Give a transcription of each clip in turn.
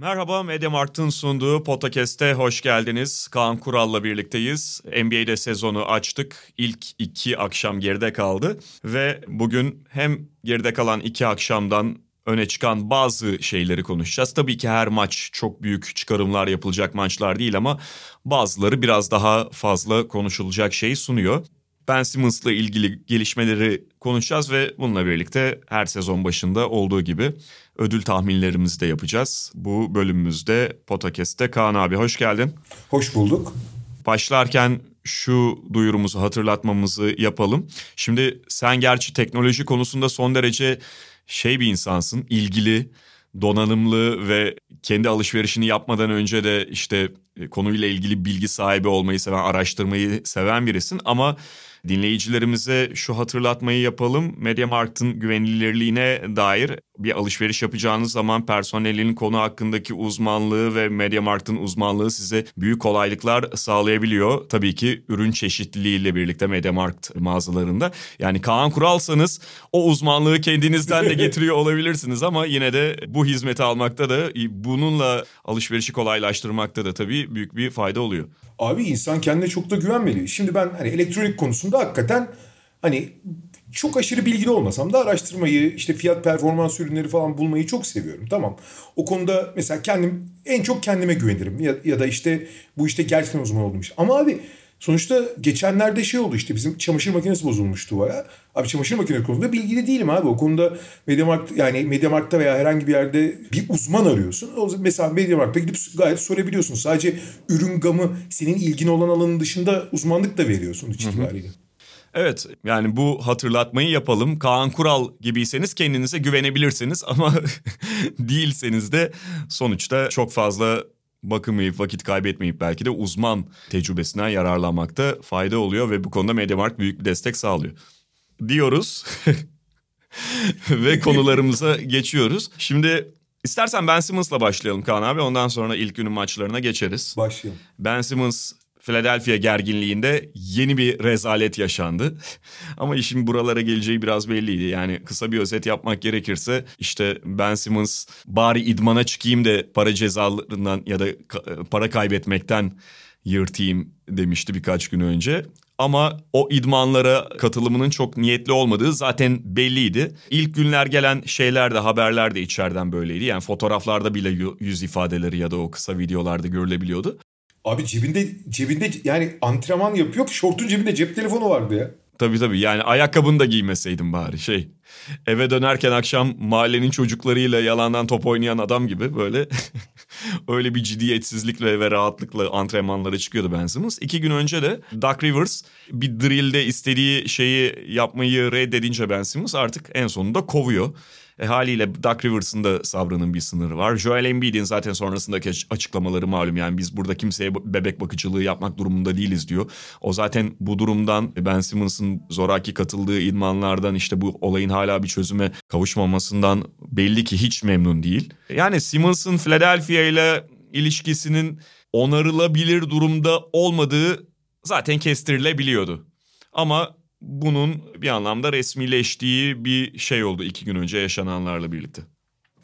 Merhaba Mediamarkt'ın sunduğu Podcast'e hoş geldiniz. Kaan Kural'la birlikteyiz. NBA'de sezonu açtık. İlk iki akşam geride kaldı. Ve bugün hem geride kalan iki akşamdan öne çıkan bazı şeyleri konuşacağız. Tabii ki her maç çok büyük çıkarımlar yapılacak maçlar değil ama bazıları biraz daha fazla konuşulacak şey sunuyor. Ben Simmons'la ilgili gelişmeleri konuşacağız ve bununla birlikte her sezon başında olduğu gibi ödül tahminlerimizi de yapacağız. Bu bölümümüzde Potakest'te Kaan abi hoş geldin. Hoş bulduk. Başlarken şu duyurumuzu hatırlatmamızı yapalım. Şimdi sen gerçi teknoloji konusunda son derece şey bir insansın, ilgili, donanımlı ve kendi alışverişini yapmadan önce de işte konuyla ilgili bilgi sahibi olmayı seven, araştırmayı seven birisin ama dinleyicilerimize şu hatırlatmayı yapalım. MediaMarkt'ın güvenilirliğine dair bir alışveriş yapacağınız zaman personelinin konu hakkındaki uzmanlığı ve MediaMarkt'ın uzmanlığı size büyük kolaylıklar sağlayabiliyor. Tabii ki ürün çeşitliliğiyle birlikte MediaMarkt mağazalarında. Yani Kaan Kuralsanız o uzmanlığı kendinizden de getiriyor olabilirsiniz ama yine de bu hizmeti almakta da bununla alışverişi kolaylaştırmakta da tabii büyük bir fayda oluyor. Abi insan kendine çok da güvenmeli. Şimdi ben hani elektronik konusunda hakikaten hani çok aşırı bilgili olmasam da araştırmayı, işte fiyat performans ürünleri falan bulmayı çok seviyorum. Tamam. O konuda mesela kendim en çok kendime güvenirim ya, ya da işte bu işte gerçekten uzman olduğum iş. Ama abi Sonuçta geçenlerde şey oldu işte bizim çamaşır makinesi bozulmuştu baya. Abi çamaşır makinesi konusunda bilgili değilim abi. O konuda Mediamarkt yani Mediamarkt'ta veya herhangi bir yerde bir uzman arıyorsun. O mesela Mediamarkt'a gidip gayet sorabiliyorsun. Sadece ürün gamı senin ilgin olan alanın dışında uzmanlık da veriyorsun itibariyle. Evet yani bu hatırlatmayı yapalım. Kaan Kural gibiyseniz kendinize güvenebilirsiniz ama değilseniz de sonuçta çok fazla bakınmayıp vakit kaybetmeyip belki de uzman tecrübesinden yararlanmakta fayda oluyor ve bu konuda Mediamarkt büyük bir destek sağlıyor. Diyoruz ve konularımıza geçiyoruz. Şimdi istersen Ben Simmons'la başlayalım Kaan abi ondan sonra ilk günün maçlarına geçeriz. Başlayalım. Ben Simmons Philadelphia gerginliğinde yeni bir rezalet yaşandı. Ama işin buralara geleceği biraz belliydi. Yani kısa bir özet yapmak gerekirse işte Ben Simmons bari idmana çıkayım da para cezalarından ya da para kaybetmekten yırtayım demişti birkaç gün önce. Ama o idmanlara katılımının çok niyetli olmadığı zaten belliydi. İlk günler gelen şeyler de haberler de içeriden böyleydi. Yani fotoğraflarda bile yüz ifadeleri ya da o kısa videolarda görülebiliyordu. Abi cebinde cebinde yani antrenman yapıyor. Şortun cebinde cep telefonu vardı ya. Tabii tabii yani ayakkabını da giymeseydim bari şey. Eve dönerken akşam mahallenin çocuklarıyla yalandan top oynayan adam gibi böyle öyle bir ciddiyetsizlikle ve rahatlıkla antrenmanlara çıkıyordu Ben Simmons. İki gün önce de Doug Rivers bir drillde istediği şeyi yapmayı reddedince Ben Simmons artık en sonunda kovuyor. E, haliyle Doug Rivers'ın da sabrının bir sınırı var. Joel Embiid'in zaten sonrasındaki açıklamaları malum. Yani biz burada kimseye bebek bakıcılığı yapmak durumunda değiliz diyor. O zaten bu durumdan Ben Simmons'ın zoraki katıldığı idmanlardan işte bu olayın hala bir çözüme kavuşmamasından belli ki hiç memnun değil. Yani Simmons'ın Philadelphia ile ilişkisinin onarılabilir durumda olmadığı zaten kestirilebiliyordu. Ama bunun bir anlamda resmileştiği bir şey oldu iki gün önce yaşananlarla birlikte.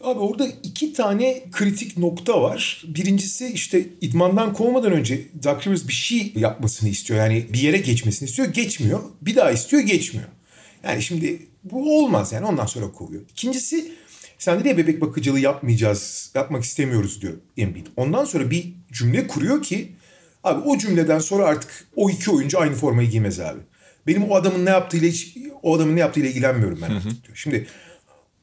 Abi orada iki tane kritik nokta var. Birincisi işte idmandan kovmadan önce Doug Rivers bir şey yapmasını istiyor. Yani bir yere geçmesini istiyor. Geçmiyor. Bir daha istiyor geçmiyor. Yani şimdi bu olmaz yani ondan sonra kovuyor. İkincisi sen de bebek bakıcılığı yapmayacağız, yapmak istemiyoruz diyor Embiid. Ondan sonra bir cümle kuruyor ki abi o cümleden sonra artık o iki oyuncu aynı formayı giymez abi. Benim o adamın ne yaptığıyla hiç o adamın ne yaptığıyla ilgilenmiyorum ben artık diyor. Şimdi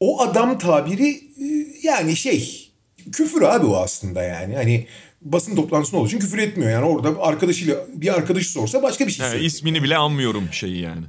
o adam tabiri e, yani şey küfür abi o aslında yani. Hani basın toplantısında olduğu için küfür etmiyor. Yani orada arkadaşıyla bir arkadaşı sorsa başka bir şey söylüyor. İsmini bile anmıyorum şeyi yani.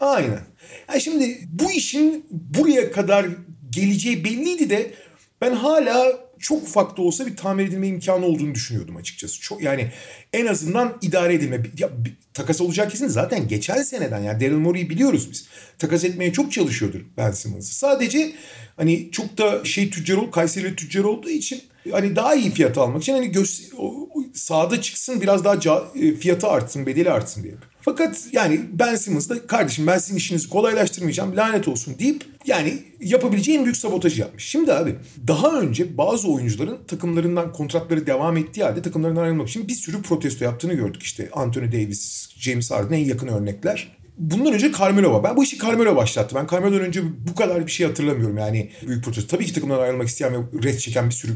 Aynen. Yani şimdi bu işin buraya kadar geleceği belliydi de ben hala çok ufak da olsa bir tamir edilme imkanı olduğunu düşünüyordum açıkçası. Çok yani en azından idare edilme. Ya, takas olacak kesin zaten geçen seneden yani Daryl Morey'i biliyoruz biz. Takas etmeye çok çalışıyordur Ben Simmons'ı. Sadece hani çok da şey tüccar ol, Kayseri tüccar olduğu için hani daha iyi fiyat almak için hani o, sahada çıksın biraz daha ca, e, fiyatı artsın, bedeli artsın diye. Fakat yani Ben Simmons da kardeşim ben sizin işinizi kolaylaştırmayacağım lanet olsun deyip yani yapabileceği en büyük sabotajı yapmış. Şimdi abi daha önce bazı oyuncuların takımlarından kontratları devam ettiği halde takımlarından ayrılmak için bir sürü protesto yaptığını gördük işte. Anthony Davis, James Harden en yakın örnekler. Bundan önce Carmelo var. Ben bu işi Carmelo başlattı. Ben Carmelo'dan önce bu kadar bir şey hatırlamıyorum yani büyük protesto. Tabii ki takımdan ayrılmak isteyen ve red çeken bir sürü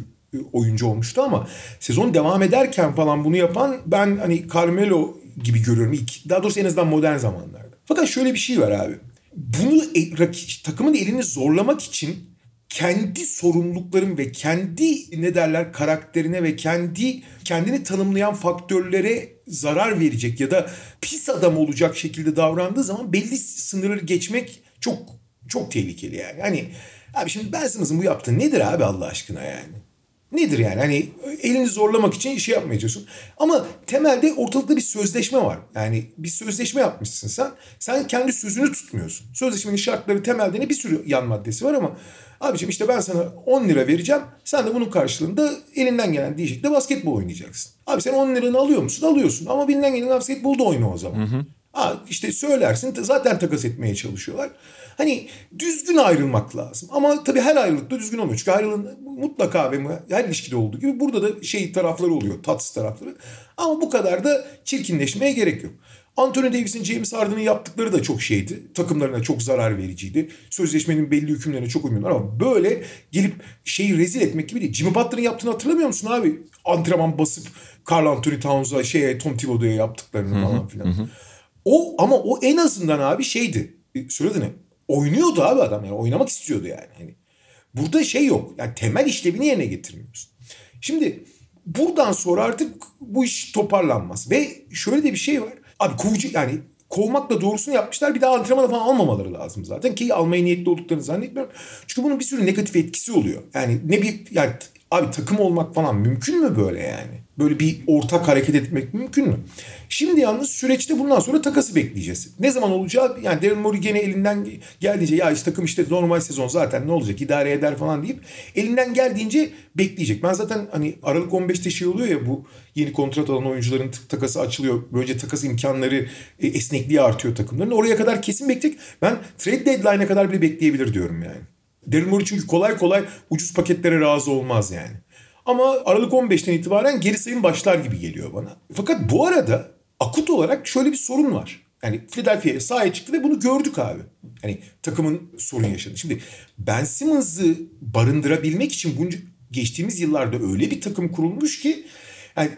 oyuncu olmuştu ama sezon devam ederken falan bunu yapan ben hani Carmelo gibi görüyorum. İlk, daha doğrusu en azından modern zamanlarda. Fakat şöyle bir şey var abi. Bunu e, takımın elini zorlamak için kendi sorumlulukların ve kendi ne derler karakterine ve kendi kendini tanımlayan faktörlere zarar verecek ya da pis adam olacak şekilde davrandığı zaman belli sınırları geçmek çok çok tehlikeli yani. Hani abi şimdi Ben bu yaptığı nedir abi Allah aşkına yani? Nedir yani? Hani elini zorlamak için işi yapmayacaksın. Ama temelde ortalıkta bir sözleşme var. Yani bir sözleşme yapmışsın sen. Sen kendi sözünü tutmuyorsun. Sözleşmenin şartları temelde ne bir sürü yan maddesi var ama abiciğim işte ben sana 10 lira vereceğim. Sen de bunun karşılığında elinden gelen diyecekle basketbol oynayacaksın. Abi sen 10 liranı alıyor musun? Alıyorsun. Ama bilinden gelen basketbolda oyna o zaman. Hı hı. Ha, işte söylersin zaten takas etmeye çalışıyorlar. Hani düzgün ayrılmak lazım. Ama tabii her ayrılıkta düzgün olmuyor. Çünkü ayrılığın mutlaka ve her ilişkide olduğu gibi burada da şey tarafları oluyor. Tatsız tarafları. Ama bu kadar da çirkinleşmeye gerek yok. Anthony Davis'in James Harden'ın yaptıkları da çok şeydi. Takımlarına çok zarar vericiydi. Sözleşmenin belli hükümlerine çok uymuyorlar ama böyle gelip şeyi rezil etmek gibi değil. Jimmy Butler'ın yaptığını hatırlamıyor musun abi? Antrenman basıp Carl Anthony Towns'a şeye Tom Thibodeau'ya yaptıklarını falan filan. O ama o en azından abi şeydi. Söyledi ne? Oynuyordu abi adam yani oynamak istiyordu yani. Hani burada şey yok. Yani temel işlevini yerine getirmiyorsun. Şimdi buradan sonra artık bu iş toparlanmaz. Ve şöyle de bir şey var. Abi kovucu yani kovmakla doğrusunu yapmışlar. Bir daha antrenmana falan almamaları lazım zaten. Ki almaya niyetli olduklarını zannetmiyorum. Çünkü bunun bir sürü negatif etkisi oluyor. Yani ne bir yani abi takım olmak falan mümkün mü böyle yani? Böyle bir ortak hareket etmek mümkün mü? Şimdi yalnız süreçte bundan sonra takası bekleyeceğiz. Ne zaman olacağı yani Daryl Morey gene elinden geldiğince ya işte takım işte normal sezon zaten ne olacak idare eder falan deyip elinden geldiğince bekleyecek. Ben zaten hani Aralık 15'te şey oluyor ya bu yeni kontrat alan oyuncuların takası açılıyor. Böylece takas imkanları e, esnekliği artıyor takımların. Oraya kadar kesin bekleyecek. Ben trade deadline'e kadar bile bekleyebilir diyorum yani. Daryl Morey çünkü kolay kolay ucuz paketlere razı olmaz yani. Ama Aralık 15'ten itibaren geri sayım başlar gibi geliyor bana. Fakat bu arada akut olarak şöyle bir sorun var. Yani Philadelphia'ya sahaya çıktı ve bunu gördük abi. Hani takımın sorun yaşadı. Şimdi Ben Simmons'ı barındırabilmek için bunca, geçtiğimiz yıllarda öyle bir takım kurulmuş ki yani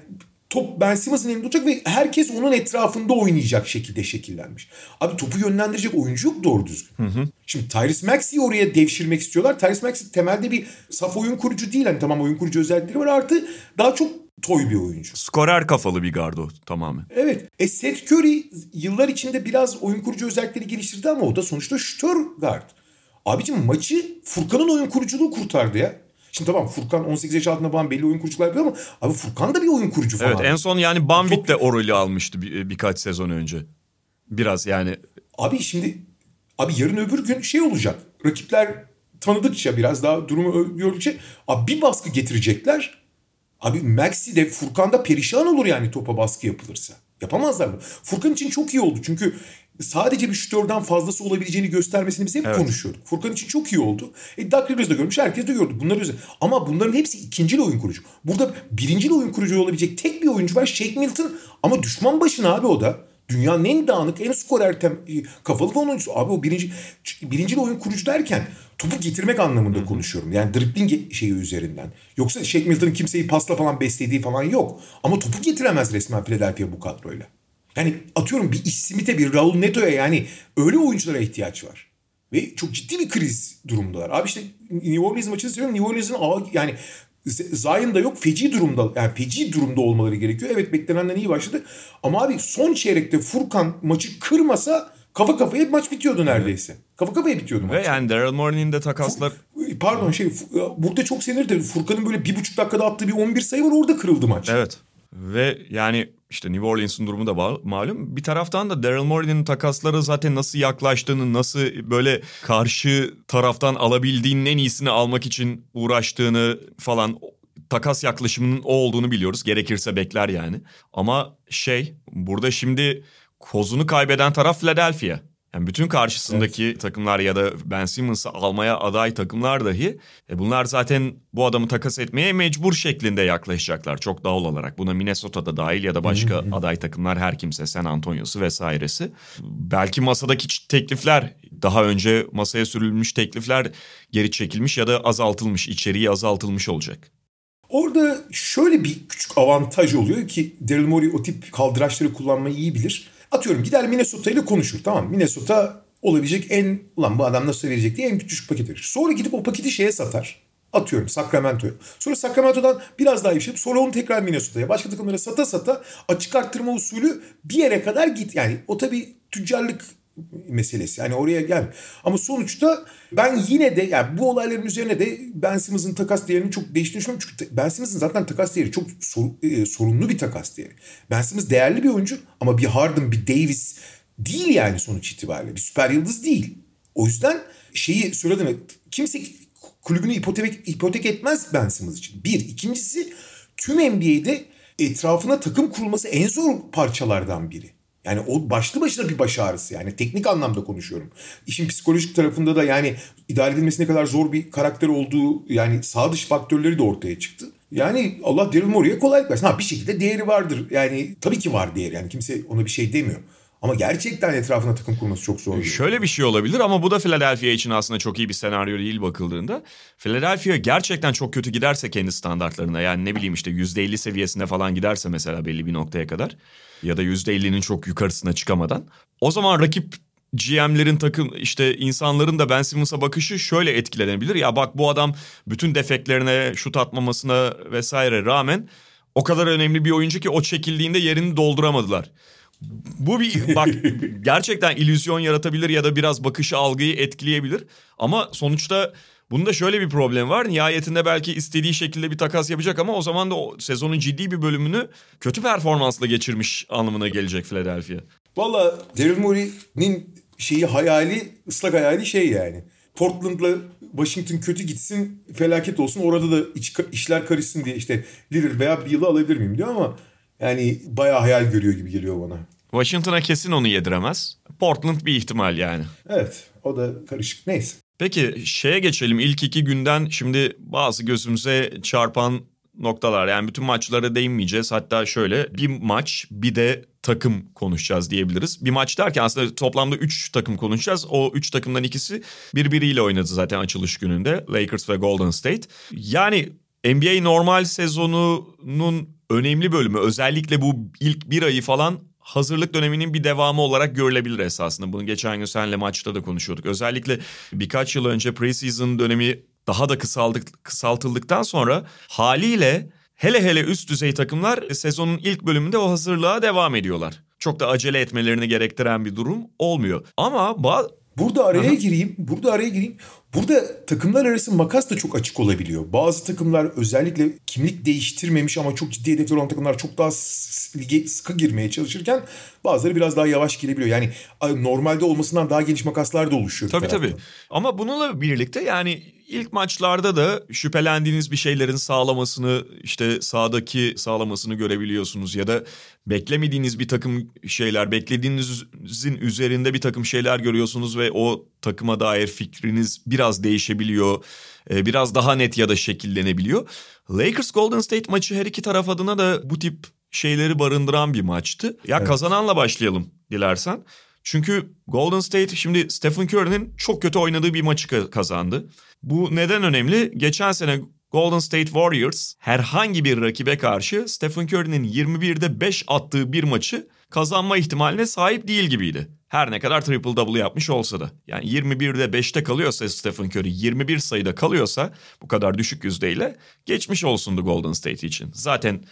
top Ben Simmons'ın elinde olacak ve herkes onun etrafında oynayacak şekilde şekillenmiş. Abi topu yönlendirecek oyuncu yok doğru düzgün. Hı hı. Şimdi Tyrese Maxey'i oraya devşirmek istiyorlar. Tyrese Maxey temelde bir saf oyun kurucu değil. Hani tamam oyun kurucu özellikleri var artı daha çok toy bir oyuncu. Skorer kafalı bir gardo tamamen. Evet. E Seth Curry yıllar içinde biraz oyun kurucu özellikleri geliştirdi ama o da sonuçta şütör guard. Abicim maçı Furkan'ın oyun kuruculuğu kurtardı ya. Şimdi tamam Furkan 18 yaş altında falan belli oyun kurucular yapıyor ama abi Furkan da bir oyun kurucu falan. Evet en son yani Banvit de o rolü almıştı bir, birkaç sezon önce. Biraz yani. Abi şimdi abi yarın öbür gün şey olacak. Rakipler tanıdıkça biraz daha durumu gördükçe abi bir baskı getirecekler. Abi Maxi de Furkan da perişan olur yani topa baskı yapılırsa. Yapamazlar mı? Furkan için çok iyi oldu çünkü sadece bir şütörden fazlası olabileceğini göstermesini biz hep evet. konuşuyorduk. Furkan için çok iyi oldu. E, Doug Rivers de görmüş, herkes de gördü. Bunları özel. Ama bunların hepsi ikinci oyun kurucu. Burada birinci oyun kurucu olabilecek tek bir oyuncu var Shake Milton. Ama düşman başına abi o da. Dünyanın en dağınık, en skorer tem, e, kafalı oyuncusu. Abi o birinci, birinci oyun kurucu derken topu getirmek anlamında Hı-hı. konuşuyorum. Yani dribbling şeyi üzerinden. Yoksa Shake Milton'ın kimseyi pasla falan beslediği falan yok. Ama topu getiremez resmen Philadelphia bu kadroyla. Yani atıyorum bir iş Smith'e bir Raul Neto'ya yani öyle oyunculara ihtiyaç var. Ve çok ciddi bir kriz durumdalar. Abi işte New Orleans maçını seviyorum. New Orleans'ın yani Zion da yok. Feci durumda yani feci durumda olmaları gerekiyor. Evet beklenenden iyi başladı. Ama abi son çeyrekte Furkan maçı kırmasa Kafa kafaya maç bitiyordu neredeyse. Kafa kafaya bitiyordu maç. Ve yani Daryl Morey'nin de takaslar... Pardon şey burada çok sinirdi. Furkan'ın böyle bir buçuk dakikada attığı bir 11 sayı var orada kırıldı maç. Evet. Ve yani işte New Orleans'ın durumu da malum. Bir taraftan da Daryl Morey'nin takasları zaten nasıl yaklaştığını, nasıl böyle karşı taraftan alabildiğinin en iyisini almak için uğraştığını falan takas yaklaşımının o olduğunu biliyoruz. Gerekirse bekler yani. Ama şey burada şimdi kozunu kaybeden taraf Philadelphia. Yani bütün karşısındaki evet. takımlar ya da Ben Simmons'ı almaya aday takımlar dahi e bunlar zaten bu adamı takas etmeye mecbur şeklinde yaklaşacaklar çok doğal olarak. Buna Minnesota'da dahil ya da başka aday takımlar her kimse San Antonio'su vesairesi. Belki masadaki teklifler daha önce masaya sürülmüş teklifler geri çekilmiş ya da azaltılmış, içeriği azaltılmış olacak. Orada şöyle bir küçük avantaj oluyor ki Daryl Morey o tip kaldıraçları kullanmayı iyi bilir. Atıyorum gider Minnesota ile konuşur tamam Minnesota olabilecek en ulan bu adam nasıl verecek diye en küçük paket verir. Sonra gidip o paketi şeye satar. Atıyorum Sacramento'ya. Sonra Sacramento'dan biraz daha yükselip sonra onu tekrar Minnesota'ya. Başka takımlara sata sata açık arttırma usulü bir yere kadar git. Yani o tabii tüccarlık meselesi. Yani oraya gel. Ama sonuçta ben yine de yani bu olayların üzerine de Ben Simmons'ın takas değerini çok değiştirmiyorum. Çünkü Ben Simmons'ın zaten takas değeri çok sor, e, sorunlu bir takas değeri. Ben Simmons değerli bir oyuncu ama bir Harden, bir Davis değil yani sonuç itibariyle. Bir süper yıldız değil. O yüzden şeyi söyledim. Kimse kulübünü ipotek, ipotek etmez Ben Simmons için. Bir. ikincisi tüm NBA'de etrafına takım kurulması en zor parçalardan biri. Yani o başlı başına bir baş ağrısı yani teknik anlamda konuşuyorum. İşin psikolojik tarafında da yani idare edilmesi ne kadar zor bir karakter olduğu yani sağ dış faktörleri de ortaya çıktı. Yani Allah Daryl Morey'e kolaylık versin. Ha bir şekilde değeri vardır. Yani tabii ki var değeri. Yani kimse ona bir şey demiyor. Ama gerçekten etrafına takım kurması çok zor. Şöyle bir şey olabilir ama bu da Philadelphia için aslında çok iyi bir senaryo değil bakıldığında. Philadelphia gerçekten çok kötü giderse kendi standartlarına yani ne bileyim işte %50 seviyesinde falan giderse mesela belli bir noktaya kadar ya da %50'nin çok yukarısına çıkamadan o zaman rakip GM'lerin takım işte insanların da Ben Simmons'a bakışı şöyle etkilenebilir. Ya bak bu adam bütün defeklerine, şut atmamasına vesaire rağmen o kadar önemli bir oyuncu ki o çekildiğinde yerini dolduramadılar. Bu bir bak gerçekten illüzyon yaratabilir ya da biraz bakışı algıyı etkileyebilir. Ama sonuçta bunda şöyle bir problem var. Nihayetinde belki istediği şekilde bir takas yapacak ama o zaman da o sezonun ciddi bir bölümünü kötü performansla geçirmiş anlamına gelecek Philadelphia. Valla Daryl Morey'nin şeyi hayali, ıslak hayali şey yani. Portland'la Washington kötü gitsin, felaket olsun. Orada da iç, işler karışsın diye işte Lillard veya Beal'ı alabilir miyim diyor ama yani bayağı hayal görüyor gibi geliyor bana. Washington'a kesin onu yediremez. Portland bir ihtimal yani. Evet o da karışık neyse. Peki şeye geçelim ilk iki günden şimdi bazı gözümüze çarpan noktalar yani bütün maçlara değinmeyeceğiz. Hatta şöyle bir maç bir de takım konuşacağız diyebiliriz. Bir maç derken aslında toplamda 3 takım konuşacağız. O 3 takımdan ikisi birbiriyle oynadı zaten açılış gününde. Lakers ve Golden State. Yani NBA normal sezonunun önemli bölümü özellikle bu ilk bir ayı falan hazırlık döneminin bir devamı olarak görülebilir esasında. Bunu geçen gün seninle maçta da konuşuyorduk. Özellikle birkaç yıl önce preseason dönemi daha da kısaldık, kısaltıldıktan sonra haliyle hele hele üst düzey takımlar sezonun ilk bölümünde o hazırlığa devam ediyorlar. Çok da acele etmelerini gerektiren bir durum olmuyor. Ama Burada araya Aha. gireyim. Burada araya gireyim. Burada takımlar arası makas da çok açık olabiliyor. Bazı takımlar özellikle kimlik değiştirmemiş ama çok ciddi hedefler olan takımlar çok daha lige sıkı girmeye çalışırken bazıları biraz daha yavaş girebiliyor. Yani normalde olmasından daha geniş makaslar da oluşuyor. Tabii tabii. Ama bununla birlikte yani ilk maçlarda da şüphelendiğiniz bir şeylerin sağlamasını işte sağdaki sağlamasını görebiliyorsunuz ya da beklemediğiniz bir takım şeyler beklediğinizin üzerinde bir takım şeyler görüyorsunuz ve o takıma dair fikriniz biraz değişebiliyor. E, biraz daha net ya da şekillenebiliyor. Lakers Golden State maçı her iki taraf adına da bu tip şeyleri barındıran bir maçtı. Ya evet. kazananla başlayalım dilersen. Çünkü Golden State şimdi Stephen Curry'nin çok kötü oynadığı bir maçı kazandı. Bu neden önemli? Geçen sene Golden State Warriors herhangi bir rakibe karşı Stephen Curry'nin 21'de 5 attığı bir maçı kazanma ihtimaline sahip değil gibiydi. Her ne kadar triple double yapmış olsa da. Yani 21'de 5'te kalıyorsa Stephen Curry 21 sayıda kalıyorsa bu kadar düşük yüzdeyle geçmiş olsundu Golden State için. Zaten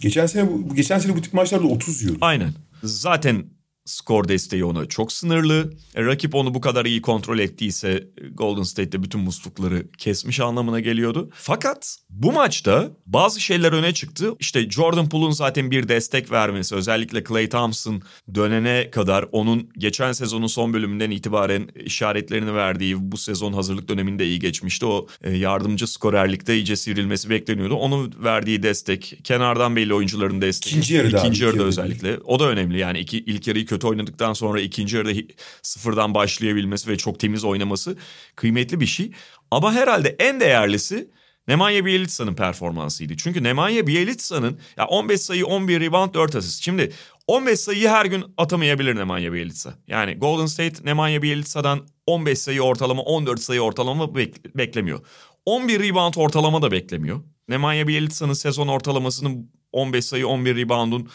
geçen sene bu geçen sene bu tip maçlarda 30 yiyordu. Aynen. Zaten skor desteği ona çok sınırlı. E, rakip onu bu kadar iyi kontrol ettiyse e, Golden State'de bütün muslukları kesmiş anlamına geliyordu. Fakat bu maçta bazı şeyler öne çıktı. İşte Jordan Poole'un zaten bir destek vermesi özellikle Clay Thompson dönene kadar onun geçen sezonun son bölümünden itibaren işaretlerini verdiği bu sezon hazırlık döneminde iyi geçmişti. O e, yardımcı skorerlikte iyice sivrilmesi bekleniyordu. Onun verdiği destek, kenardan belli oyuncuların desteği. İkinci yarıda İkinci yarıda özellikle. O da önemli yani iki, ilk yarıyı kötü oynadıktan sonra ikinci yarıda sıfırdan başlayabilmesi ve çok temiz oynaması kıymetli bir şey. Ama herhalde en değerlisi Nemanja Bjelitsa'nın performansıydı. Çünkü Nemanja Bjelitsa'nın ya 15 sayı, 11 rebound, 4 asist. Şimdi 15 sayıyı her gün atamayabilir Nemanja Bjelica. Yani Golden State Nemanja Bjelica'dan 15 sayı ortalama, 14 sayı ortalama bek- beklemiyor. 11 rebound ortalama da beklemiyor. Nemanja Bjelica'nın sezon ortalamasının 15 sayı, 11 reboundun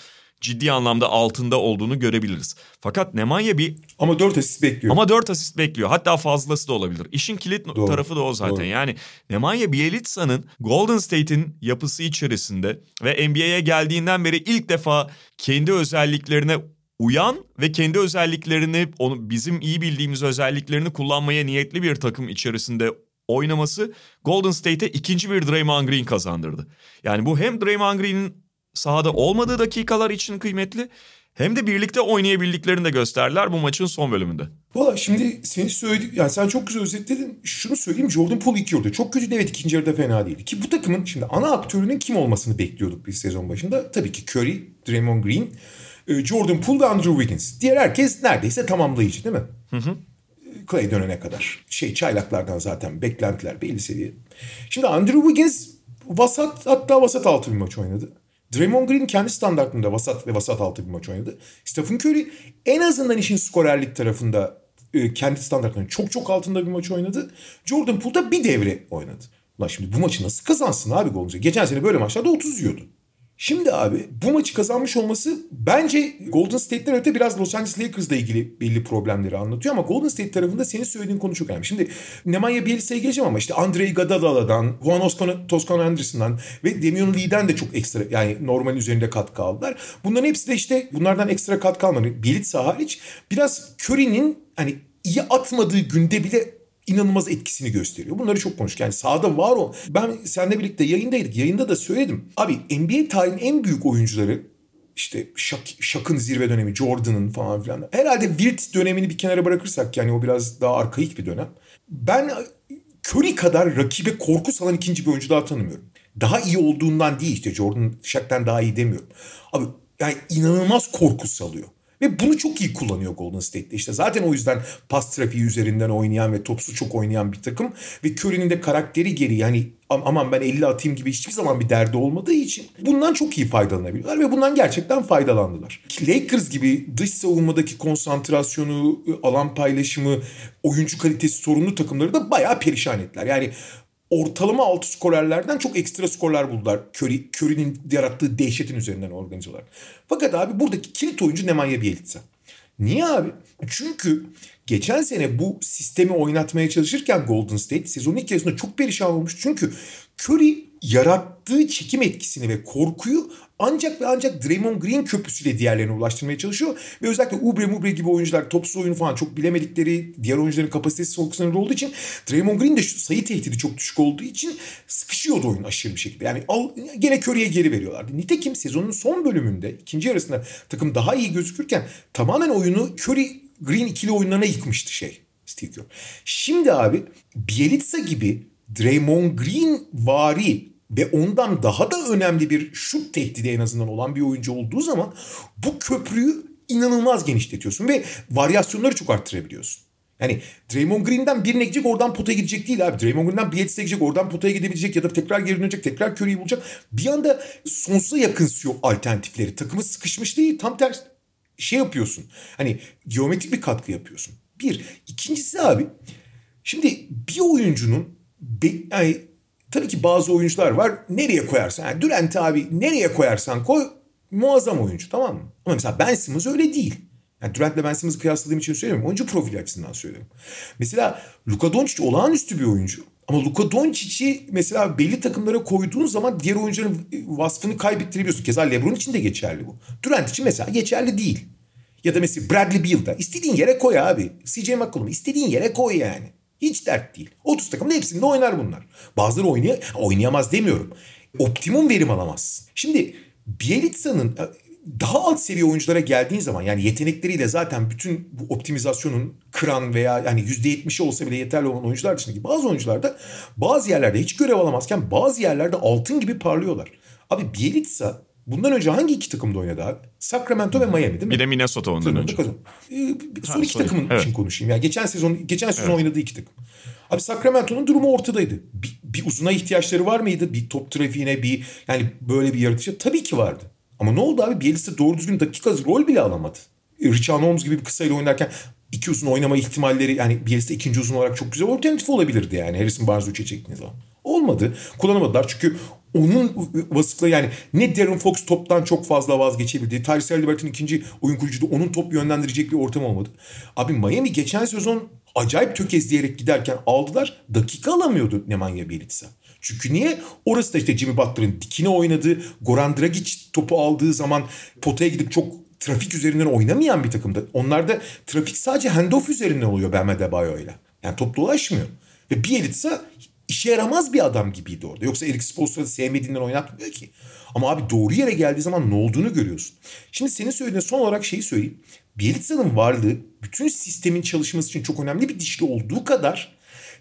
ciddi anlamda altında olduğunu görebiliriz. Fakat Nemanja bir Ama 4 asist bekliyor. ama 4 asist bekliyor. Hatta fazlası da olabilir. İşin kilit Doğru. tarafı da o zaten. Doğru. Yani Nemanja Bjelitsa'nın Golden State'in yapısı içerisinde ve NBA'ye geldiğinden beri ilk defa kendi özelliklerine uyan ve kendi özelliklerini onu bizim iyi bildiğimiz özelliklerini kullanmaya niyetli bir takım içerisinde oynaması Golden State'e ikinci bir Draymond Green kazandırdı. Yani bu hem Draymond Green'in sahada olmadığı dakikalar için kıymetli hem de birlikte oynayabildiklerini de gösterdiler bu maçın son bölümünde. Valla şimdi senin söylediğin, yani sen çok güzel özetledin. Şunu söyleyeyim Jordan Poole ilk yarıda çok kötüydü evet ikinci yarıda fena değildi. Ki bu takımın şimdi ana aktörünün kim olmasını bekliyorduk biz sezon başında. Tabii ki Curry, Draymond Green, e, Jordan Poole ve Andrew Wiggins. Diğer herkes neredeyse tamamlayıcı değil mi? Hı hı. Clay dönene kadar. Şey çaylaklardan zaten beklentiler belli seviye. Şimdi Andrew Wiggins vasat hatta vasat altı bir maç oynadı. Draymond Green kendi standartında vasat ve vasat altı bir maç oynadı. Stephen Curry en azından işin skorerlik tarafında e, kendi standartlarının çok çok altında bir maç oynadı. Jordan Poole da bir devre oynadı. Lan şimdi bu maçı nasıl kazansın abi Golden? Geçen sene böyle maçlarda 30 yiyordu. Şimdi abi bu maçı kazanmış olması bence Golden State'den öte biraz Los Angeles Lakers'la ilgili belli problemleri anlatıyor ama Golden State tarafında senin söylediğin konu çok önemli. Şimdi Nemanja Bjeliça'ya geleceğim ama işte Andrei Gadala'dan, Juan Toscano Anderson'dan ve Damian Lee'den de çok ekstra yani normal üzerinde katkı aldılar. Bunların hepsi de işte bunlardan ekstra katkı almaları Bjelica hariç biraz Curry'nin hani iyi atmadığı günde bile inanılmaz etkisini gösteriyor. Bunları çok konuştuk. Yani sahada var o. Ben seninle birlikte yayındaydık. Yayında da söyledim. Abi NBA tarihinin en büyük oyuncuları işte Shaq, Shaq'ın zirve dönemi, Jordan'ın falan filan. Herhalde Wilt dönemini bir kenara bırakırsak yani o biraz daha arkaik bir dönem. Ben Curry kadar rakibe korku salan ikinci bir oyuncu daha tanımıyorum. Daha iyi olduğundan değil işte Jordan Shaq'tan daha iyi demiyorum. Abi yani inanılmaz korku salıyor. Ve bunu çok iyi kullanıyor Golden State'de. İşte zaten o yüzden pas trafiği üzerinden oynayan ve topsu çok oynayan bir takım. Ve Curry'nin de karakteri geri yani aman ben 50 atayım gibi hiçbir zaman bir derdi olmadığı için bundan çok iyi faydalanabiliyorlar ve bundan gerçekten faydalandılar. Lakers gibi dış savunmadaki konsantrasyonu, alan paylaşımı, oyuncu kalitesi sorunlu takımları da bayağı perişan ettiler. Yani ortalama altı skorerlerden çok ekstra skorlar buldular. Curry, Curry'nin yarattığı dehşetin üzerinden organizalar. Fakat abi buradaki kilit oyuncu Nemanja Bjelica. Niye abi? Çünkü geçen sene bu sistemi oynatmaya çalışırken Golden State sezonun ilk yarısında çok perişan olmuş. Çünkü Curry yarattığı çekim etkisini ve korkuyu ancak ve ancak Draymond Green köprüsüyle diğerlerine ulaştırmaya çalışıyor. Ve özellikle Ubre Mubre gibi oyuncular topsuz oyunu falan çok bilemedikleri diğer oyuncuların kapasitesi çok sınırlı olduğu için Draymond Green de sayı tehdidi çok düşük olduğu için sıkışıyordu oyun aşırı bir şekilde. Yani al, gene Curry'e geri veriyorlardı. Nitekim sezonun son bölümünde ikinci yarısında takım daha iyi gözükürken tamamen oyunu Curry Green ikili oyunlarına yıkmıştı şey Steve Kerr. Şimdi abi Bielitsa gibi Draymond Green vari ve ondan daha da önemli bir şut tehdidi en azından olan bir oyuncu olduğu zaman bu köprüyü inanılmaz genişletiyorsun ve varyasyonları çok arttırabiliyorsun. Yani Draymond Green'den birine gidecek oradan potaya gidecek değil abi. Draymond Green'den Bledsoe'ye gidecek oradan potaya gidebilecek ya da tekrar geri dönecek tekrar Curry'i bulacak. Bir anda sonsuza yakınsıyor alternatifleri. Takımı sıkışmış değil tam tersi şey yapıyorsun. Hani geometrik bir katkı yapıyorsun. Bir. İkincisi abi şimdi bir oyuncunun be, yani Tabii ki bazı oyuncular var. Nereye koyarsan. Yani Durant abi nereye koyarsan koy muazzam oyuncu tamam mı? Ama mesela Ben Simmons öyle değil. Yani Durant'le Ben Simmons'ı kıyasladığım için söylemiyorum. Oyuncu profili açısından söylüyorum. Mesela Luka Doncic olağanüstü bir oyuncu. Ama Luka Doncic'i mesela belli takımlara koyduğun zaman diğer oyuncuların vasfını kaybettirebiliyorsun. Keza LeBron için de geçerli bu. Durant için mesela geçerli değil. Ya da mesela Bradley Beal'da istediğin yere koy abi. CJ McCollum istediğin yere koy yani. Hiç dert değil. 30 takımda hepsinde oynar bunlar. Bazıları oynay oynayamaz demiyorum. Optimum verim alamazsın. Şimdi Bielitsa'nın daha alt seviye oyunculara geldiğin zaman yani yetenekleriyle zaten bütün bu optimizasyonun kıran veya yani %70'i olsa bile yeterli olan oyuncular dışındaki bazı oyuncularda bazı yerlerde hiç görev alamazken bazı yerlerde altın gibi parlıyorlar. Abi Bielitsa bundan önce hangi iki takımda oynadı abi? Sacramento ve Miami değil mi? Bir de Minnesota ondan Sonunda önce. kazan. Ee, son iki sorry. takımın Evet. için konuşayım. Yani geçen sezon geçen sezon oynadığı iki takım. Abi Sacramento'nun durumu ortadaydı. Bir, bir uzuna ihtiyaçları var mıydı? Bir top trafiğine bir yani böyle bir yaratıcı tabii ki vardı. Ama ne oldu abi? Bielitsa doğru düzgün dakika rol bile alamadı. Richard Holmes gibi bir kısayla oynarken iki uzun oynama ihtimalleri yani Bielitsa ikinci uzun olarak çok güzel alternatif olabilirdi yani. Harrison Barnes'ı üçe çektiğiniz zaman. Olmadı. Kullanamadılar çünkü onun vasıfla yani ne Darren Fox toptan çok fazla vazgeçebildi. Tyrese Halliburton ikinci oyun kurucuda onun top yönlendirecek bir ortam olmadı. Abi Miami geçen sezon acayip tökezleyerek giderken aldılar. Dakika alamıyordu Nemanja Bjelica. Çünkü niye? Orası da işte Jimmy Butler'ın dikine oynadığı, Goran Dragic topu aldığı zaman potaya gidip çok trafik üzerinden oynamayan bir takımda. Onlarda trafik sadece handoff üzerinden oluyor Bam Adebayo'yla. Yani top dolaşmıyor. Ve Bielitsa işe yaramaz bir adam gibiydi orada. Yoksa Eric Spoelstra'da sevmediğinden oynatmıyor ki. Ama abi doğru yere geldiği zaman ne olduğunu görüyorsun. Şimdi senin söylediğin son olarak şeyi söyleyeyim. Bielitsa'nın varlığı bütün sistemin çalışması için çok önemli bir dişli olduğu kadar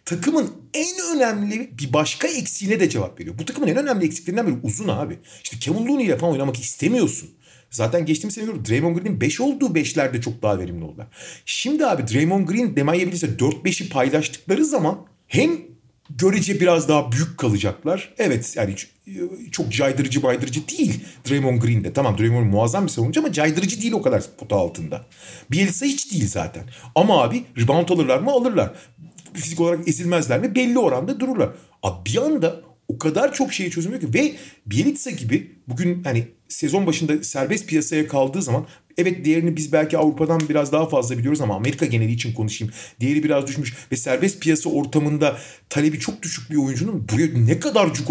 takımın en önemli bir başka eksiğine de cevap veriyor. Bu takımın en önemli eksiklerinden biri uzun abi. İşte Kevin Looney ile falan oynamak istemiyorsun. Zaten geçtiğimiz sene. Draymond Green'in 5 olduğu 5'lerde çok daha verimli oldular. Şimdi abi Draymond Green Bjelica 4-5'i paylaştıkları zaman hem görece biraz daha büyük kalacaklar. Evet yani çok caydırıcı baydırıcı değil Draymond Green'de. Tamam Draymond muazzam bir savunucu ama caydırıcı değil o kadar pota altında. Bielsa hiç değil zaten. Ama abi rebound alırlar mı alırlar. Fizik olarak ezilmezler mi belli oranda dururlar. Abi bir anda o kadar çok şeyi çözümlüyor ki ve Bielitsa gibi bugün hani sezon başında serbest piyasaya kaldığı zaman evet değerini biz belki Avrupa'dan biraz daha fazla biliyoruz ama Amerika geneli için konuşayım. Değeri biraz düşmüş ve serbest piyasa ortamında talebi çok düşük bir oyuncunun buraya ne kadar cuk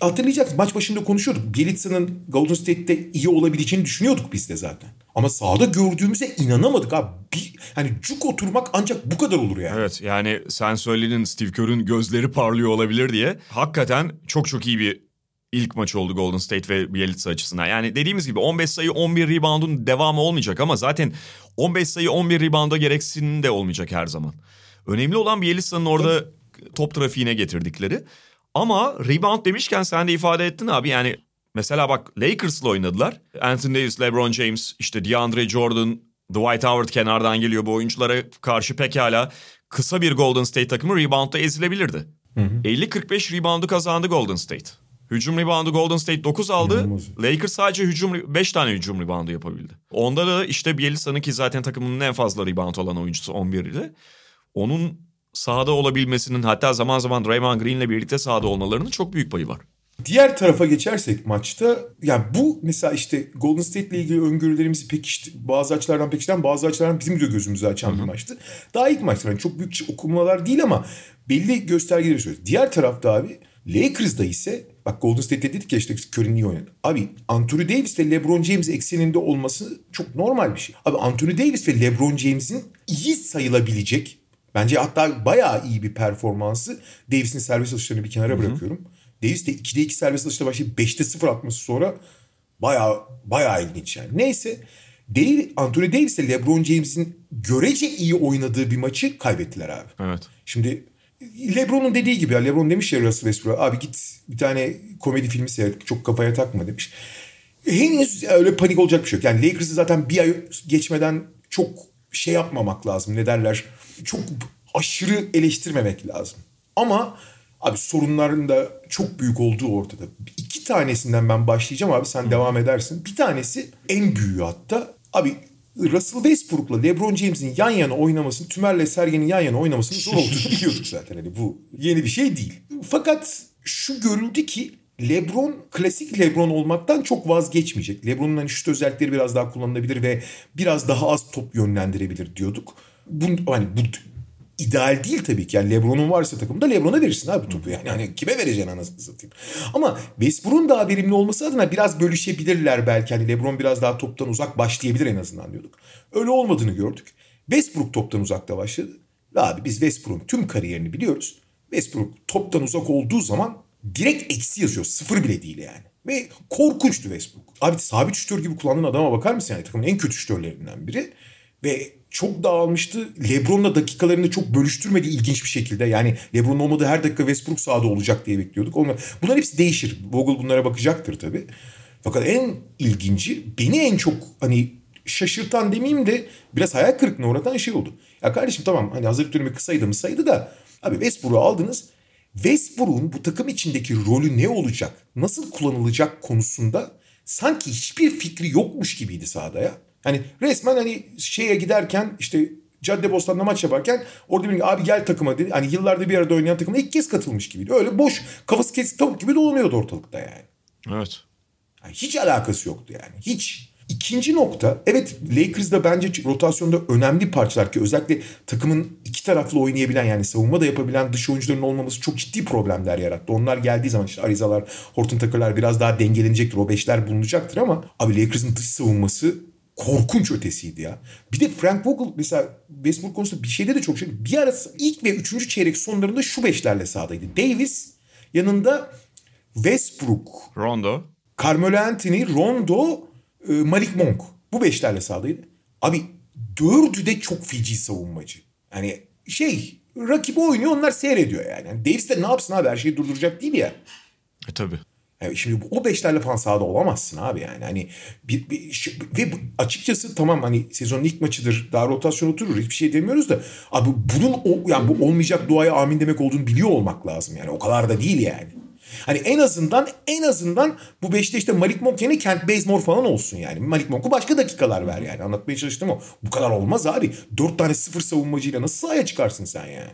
hatırlayacaksın maç başında konuşuyorduk. Bielitsa'nın Golden State'te iyi olabileceğini düşünüyorduk biz de zaten. Ama sahada gördüğümüze inanamadık abi. Bir, hani cuk oturmak ancak bu kadar olur yani. Evet yani sen söyledin Steve Kerr'ün gözleri parlıyor olabilir diye. Hakikaten çok çok iyi bir ilk maç oldu Golden State ve Bielitsa açısından. Yani dediğimiz gibi 15 sayı 11 reboundun devamı olmayacak ama zaten 15 sayı 11 rebounda gereksinim de olmayacak her zaman. Önemli olan Bielitsa'nın orada top trafiğine getirdikleri. Ama rebound demişken sen de ifade ettin abi yani mesela bak Lakers'la oynadılar. Anthony Davis, LeBron James, işte DeAndre Jordan, Dwight Howard kenardan geliyor bu oyunculara karşı pekala kısa bir Golden State takımı reboundda ezilebilirdi. 50-45 reboundu kazandı Golden State. Hücum reboundu Golden State 9 aldı. İnanılmaz. Lakers sadece hücum 5 tane hücum reboundu yapabildi. Onda da işte Bielisa'nın ki zaten takımının en fazla rebound olan oyuncusu 11 ile. Onun sahada olabilmesinin hatta zaman zaman Draymond Green'le birlikte sahada olmalarının çok büyük payı var. Diğer tarafa geçersek maçta yani bu mesela işte Golden State ile ilgili öngörülerimizi pekişti, bazı açılardan pekiştiren bazı açılardan bizim de gözümüzü açan bir maçtı. Daha ilk maçlar yani çok büyük okumalar değil ama belli göstergeleri söylüyoruz. Diğer tarafta abi Lakers'da ise bak Golden State'de dedik ya işte Curry iyi oynadı. Abi Anthony Davis ve LeBron James ekseninde olması çok normal bir şey. Abi Anthony Davis ve LeBron James'in iyi sayılabilecek bence hatta bayağı iyi bir performansı Davis'in serbest atışlarını bir kenara bırakıyorum. Davis de 2'de 2 serbest atışla başlayıp 5'te 0 atması sonra bayağı bayağı ilginç yani. Neyse Davis, Anthony Davis ile LeBron James'in görece iyi oynadığı bir maçı kaybettiler abi. Evet. Şimdi LeBron'un dediği gibi ya LeBron demiş ya Russell Westbrook'a abi git bir tane komedi filmi seyret çok kafaya takma demiş. Henüz öyle panik olacak bir şey yok. Yani Lakers'ı zaten bir ay geçmeden çok şey yapmamak lazım ne derler çok aşırı eleştirmemek lazım. Ama abi sorunların da çok büyük olduğu ortada. İki tanesinden ben başlayacağım abi sen devam edersin. Bir tanesi en büyüğü hatta abi Russell Westbrook'la LeBron James'in yan yana oynamasını, Tümer'le Sergen'in yan yana oynamasının zor olduğunu biliyorduk zaten. Hani bu yeni bir şey değil. Fakat şu görüldü ki LeBron klasik LeBron olmaktan çok vazgeçmeyecek. LeBron'un hani şut özellikleri biraz daha kullanılabilir ve biraz daha az top yönlendirebilir diyorduk. Bu, hani bu ideal değil tabii ki. Yani LeBron'un varsa takımda LeBron'a verirsin abi topu yani. Hani kime vereceksin anasını satayım. Ama Westbrook'un daha verimli olması adına biraz bölüşebilirler belki. Hani LeBron biraz daha toptan uzak başlayabilir en azından diyorduk. Öyle olmadığını gördük. Westbrook toptan uzakta başladı. Ve abi biz Westbrook'un tüm kariyerini biliyoruz. Westbrook toptan uzak olduğu zaman direkt eksi yazıyor. Sıfır bile değil yani. Ve korkunçtu Westbrook. Abi sabit şütör gibi kullandığın adama bakar mısın yani? Takımın en kötü şütörlerinden biri. Ve çok dağılmıştı. Lebron'la dakikalarını çok bölüştürmedi ilginç bir şekilde. Yani Lebron olmadığı her dakika Westbrook sahada olacak diye bekliyorduk. Onlar, bunlar hepsi değişir. Vogel bunlara bakacaktır tabii. Fakat en ilginci beni en çok hani şaşırtan demeyeyim de biraz hayal kırıklığına uğratan şey oldu. Ya kardeşim tamam hani hazırlık dönemi kısaydı mı saydı da abi Westbrook'u aldınız. Westbrook'un bu takım içindeki rolü ne olacak, nasıl kullanılacak konusunda sanki hiçbir fikri yokmuş gibiydi sahada ya. Hani resmen hani şeye giderken işte Cadde Bostan'da maç yaparken orada bir abi gel takıma dedi. Hani yıllarda bir arada oynayan takıma ilk kez katılmış gibiydi. Öyle boş kafası kesik tavuk gibi dolanıyordu ortalıkta yani. Evet. yani hiç alakası yoktu yani. Hiç. İkinci nokta evet Lakers'da bence rotasyonda önemli parçalar ki özellikle takımın iki taraflı oynayabilen yani savunma da yapabilen dış oyuncuların olmaması çok ciddi problemler yarattı. Onlar geldiği zaman işte Arizalar, Horton Tucker'lar biraz daha dengelenecektir. O beşler bulunacaktır ama abi Lakers'ın dış savunması korkunç ötesiydi ya. Bir de Frank Vogel mesela Westbrook konusunda bir şeyde de çok şey. Bir ara ilk ve üçüncü çeyrek sonlarında şu beşlerle sahadaydı. Davis yanında Westbrook, Rondo. Carmelo Anthony, Rondo, e, Malik Monk. Bu beşlerle sahadaydı. Abi dördü de çok feci savunmacı. Yani şey rakibi oynuyor onlar seyrediyor yani. yani Davis de ne yapsın abi her şeyi durduracak değil ya. E tabi. Yani şimdi o beşlerle falan sahada olamazsın abi yani. Hani bir, bir, ve açıkçası tamam hani sezonun ilk maçıdır. Daha rotasyon oturur. Hiçbir şey demiyoruz da abi bunun o, yani bu olmayacak duaya amin demek olduğunu biliyor olmak lazım yani. O kadar da değil yani. Hani en azından en azından bu beşte işte Malik Monk yerine Kent Bazemore falan olsun yani. Malik Monk'u başka dakikalar ver yani. Anlatmaya çalıştım o. Bu kadar olmaz abi. Dört tane sıfır savunmacıyla nasıl sahaya çıkarsın sen yani?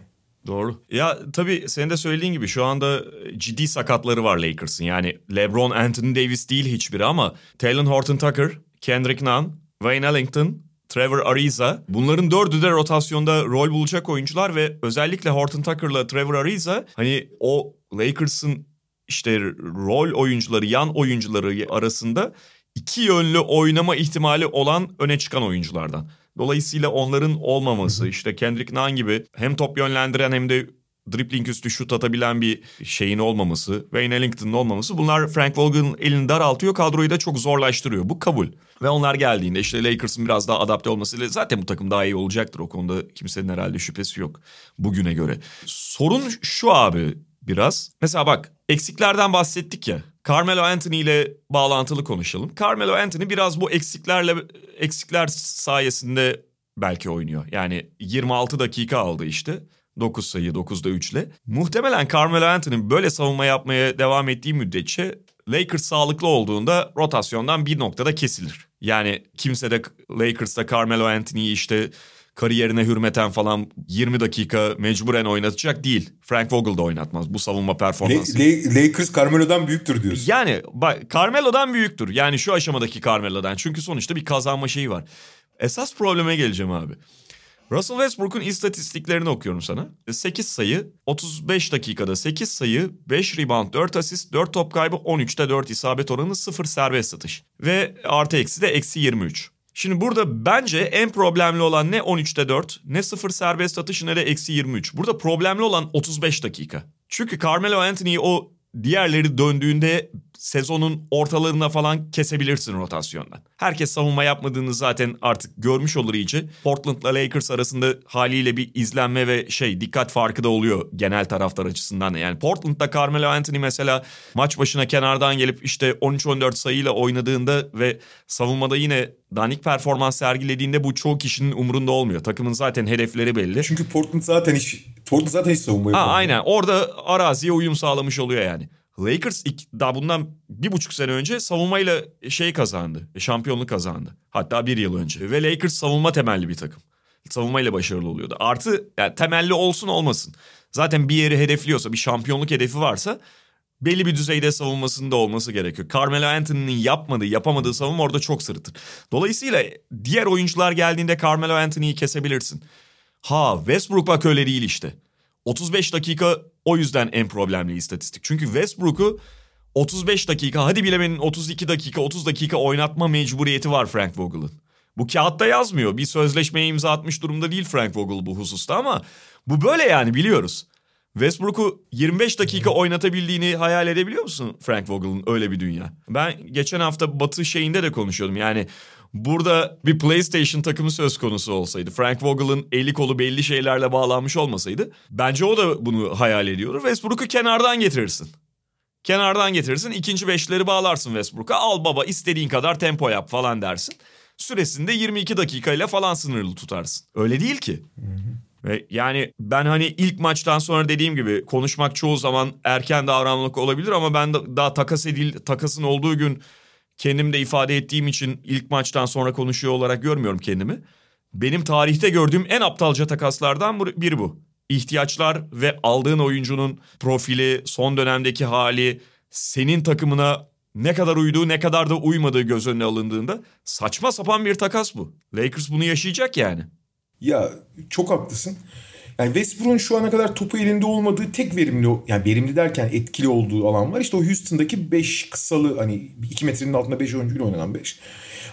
Doğru. Ya tabii senin de söylediğin gibi şu anda ciddi sakatları var Lakers'ın. Yani LeBron, Anthony Davis değil hiçbiri ama Taylor Horton Tucker, Kendrick Nunn, Wayne Ellington, Trevor Ariza. Bunların dördü de rotasyonda rol bulacak oyuncular ve özellikle Horton Tucker'la Trevor Ariza hani o Lakers'ın işte rol oyuncuları, yan oyuncuları arasında iki yönlü oynama ihtimali olan öne çıkan oyunculardan. Dolayısıyla onların olmaması işte Kendrick Nunn gibi hem top yönlendiren hem de dribbling üstü şut atabilen bir şeyin olmaması, Wayne Ellington'ın olmaması bunlar Frank Vogel'ın elini daraltıyor, kadroyu da çok zorlaştırıyor. Bu kabul. Ve onlar geldiğinde işte Lakers'ın biraz daha adapte olmasıyla zaten bu takım daha iyi olacaktır. O konuda kimsenin herhalde şüphesi yok bugüne göre. Sorun şu abi biraz. Mesela bak eksiklerden bahsettik ya. Carmelo Anthony ile bağlantılı konuşalım. Carmelo Anthony biraz bu eksiklerle eksikler sayesinde belki oynuyor. Yani 26 dakika aldı işte. 9 sayı 9'da 3 ile. Muhtemelen Carmelo Anthony böyle savunma yapmaya devam ettiği müddetçe Lakers sağlıklı olduğunda rotasyondan bir noktada kesilir. Yani kimse de Lakers'ta Carmelo Anthony'yi işte kariyerine hürmeten falan 20 dakika mecburen oynatacak değil. Frank Vogel da oynatmaz bu savunma performansı. La- La- Lakers Carmelo'dan büyüktür diyorsun. Yani bak Carmelo'dan büyüktür. Yani şu aşamadaki Carmelo'dan. Çünkü sonuçta bir kazanma şeyi var. Esas probleme geleceğim abi. Russell Westbrook'un istatistiklerini okuyorum sana. 8 sayı, 35 dakikada 8 sayı, 5 rebound, 4 asist, 4 top kaybı, 13'te 4 isabet oranı, 0 serbest atış. Ve artı eksi de eksi 23. Şimdi burada bence en problemli olan ne 13'te 4, ne 0 serbest atış ne de eksi 23. Burada problemli olan 35 dakika. Çünkü Carmelo Anthony'yi o diğerleri döndüğünde sezonun ortalarına falan kesebilirsin rotasyondan. Herkes savunma yapmadığını zaten artık görmüş olur iyice. Portland'la Lakers arasında haliyle bir izlenme ve şey dikkat farkı da oluyor genel taraftar açısından. Yani Portland'da Carmelo Anthony mesela maç başına kenardan gelip işte 13-14 sayıyla oynadığında ve savunmada yine danik performans sergilediğinde bu çoğu kişinin umurunda olmuyor. Takımın zaten hedefleri belli. Çünkü Portland zaten hiç Portland zaten hiç savunma Ha, yapamıyor. aynen orada araziye uyum sağlamış oluyor yani. Lakers daha bundan bir buçuk sene önce savunmayla şey kazandı. Şampiyonluk kazandı. Hatta bir yıl önce. Ve Lakers savunma temelli bir takım. Savunmayla başarılı oluyordu. Artı yani temelli olsun olmasın. Zaten bir yeri hedefliyorsa bir şampiyonluk hedefi varsa belli bir düzeyde savunmasında olması gerekiyor. Carmelo Anthony'nin yapmadığı, yapamadığı savunma orada çok sırıtır. Dolayısıyla diğer oyuncular geldiğinde Carmelo Anthony'yi kesebilirsin. Ha Westbrook bak öyle değil işte. 35 dakika o yüzden en problemli istatistik. Çünkü Westbrook'u 35 dakika hadi bilemenin 32 dakika 30 dakika oynatma mecburiyeti var Frank Vogel'ın. Bu kağıtta yazmıyor. Bir sözleşmeye imza atmış durumda değil Frank Vogel bu hususta ama bu böyle yani biliyoruz. Westbrook'u 25 dakika oynatabildiğini hayal edebiliyor musun Frank Vogel'ın öyle bir dünya? Ben geçen hafta Batı şeyinde de konuşuyordum. Yani burada bir PlayStation takımı söz konusu olsaydı, Frank Vogel'ın eli kolu belli şeylerle bağlanmış olmasaydı, bence o da bunu hayal ediyordur. Westbrook'u kenardan getirirsin. Kenardan getirirsin, ikinci beşleri bağlarsın Westbrook'a. Al baba istediğin kadar tempo yap falan dersin. Süresinde 22 dakikayla falan sınırlı tutarsın. Öyle değil ki. Ve yani ben hani ilk maçtan sonra dediğim gibi konuşmak çoğu zaman erken davranmak olabilir ama ben daha takas edil takasın olduğu gün kendim de ifade ettiğim için ilk maçtan sonra konuşuyor olarak görmüyorum kendimi. Benim tarihte gördüğüm en aptalca takaslardan biri bu. İhtiyaçlar ve aldığın oyuncunun profili, son dönemdeki hali, senin takımına ne kadar uyduğu ne kadar da uymadığı göz önüne alındığında saçma sapan bir takas bu. Lakers bunu yaşayacak yani. Ya çok haklısın. Yani Westbrook'un şu ana kadar topu elinde olmadığı tek verimli yani verimli derken etkili olduğu alan var. İşte o Houston'daki 5 kısalı hani 2 metrenin altında 5 oyuncuyla oynanan 5.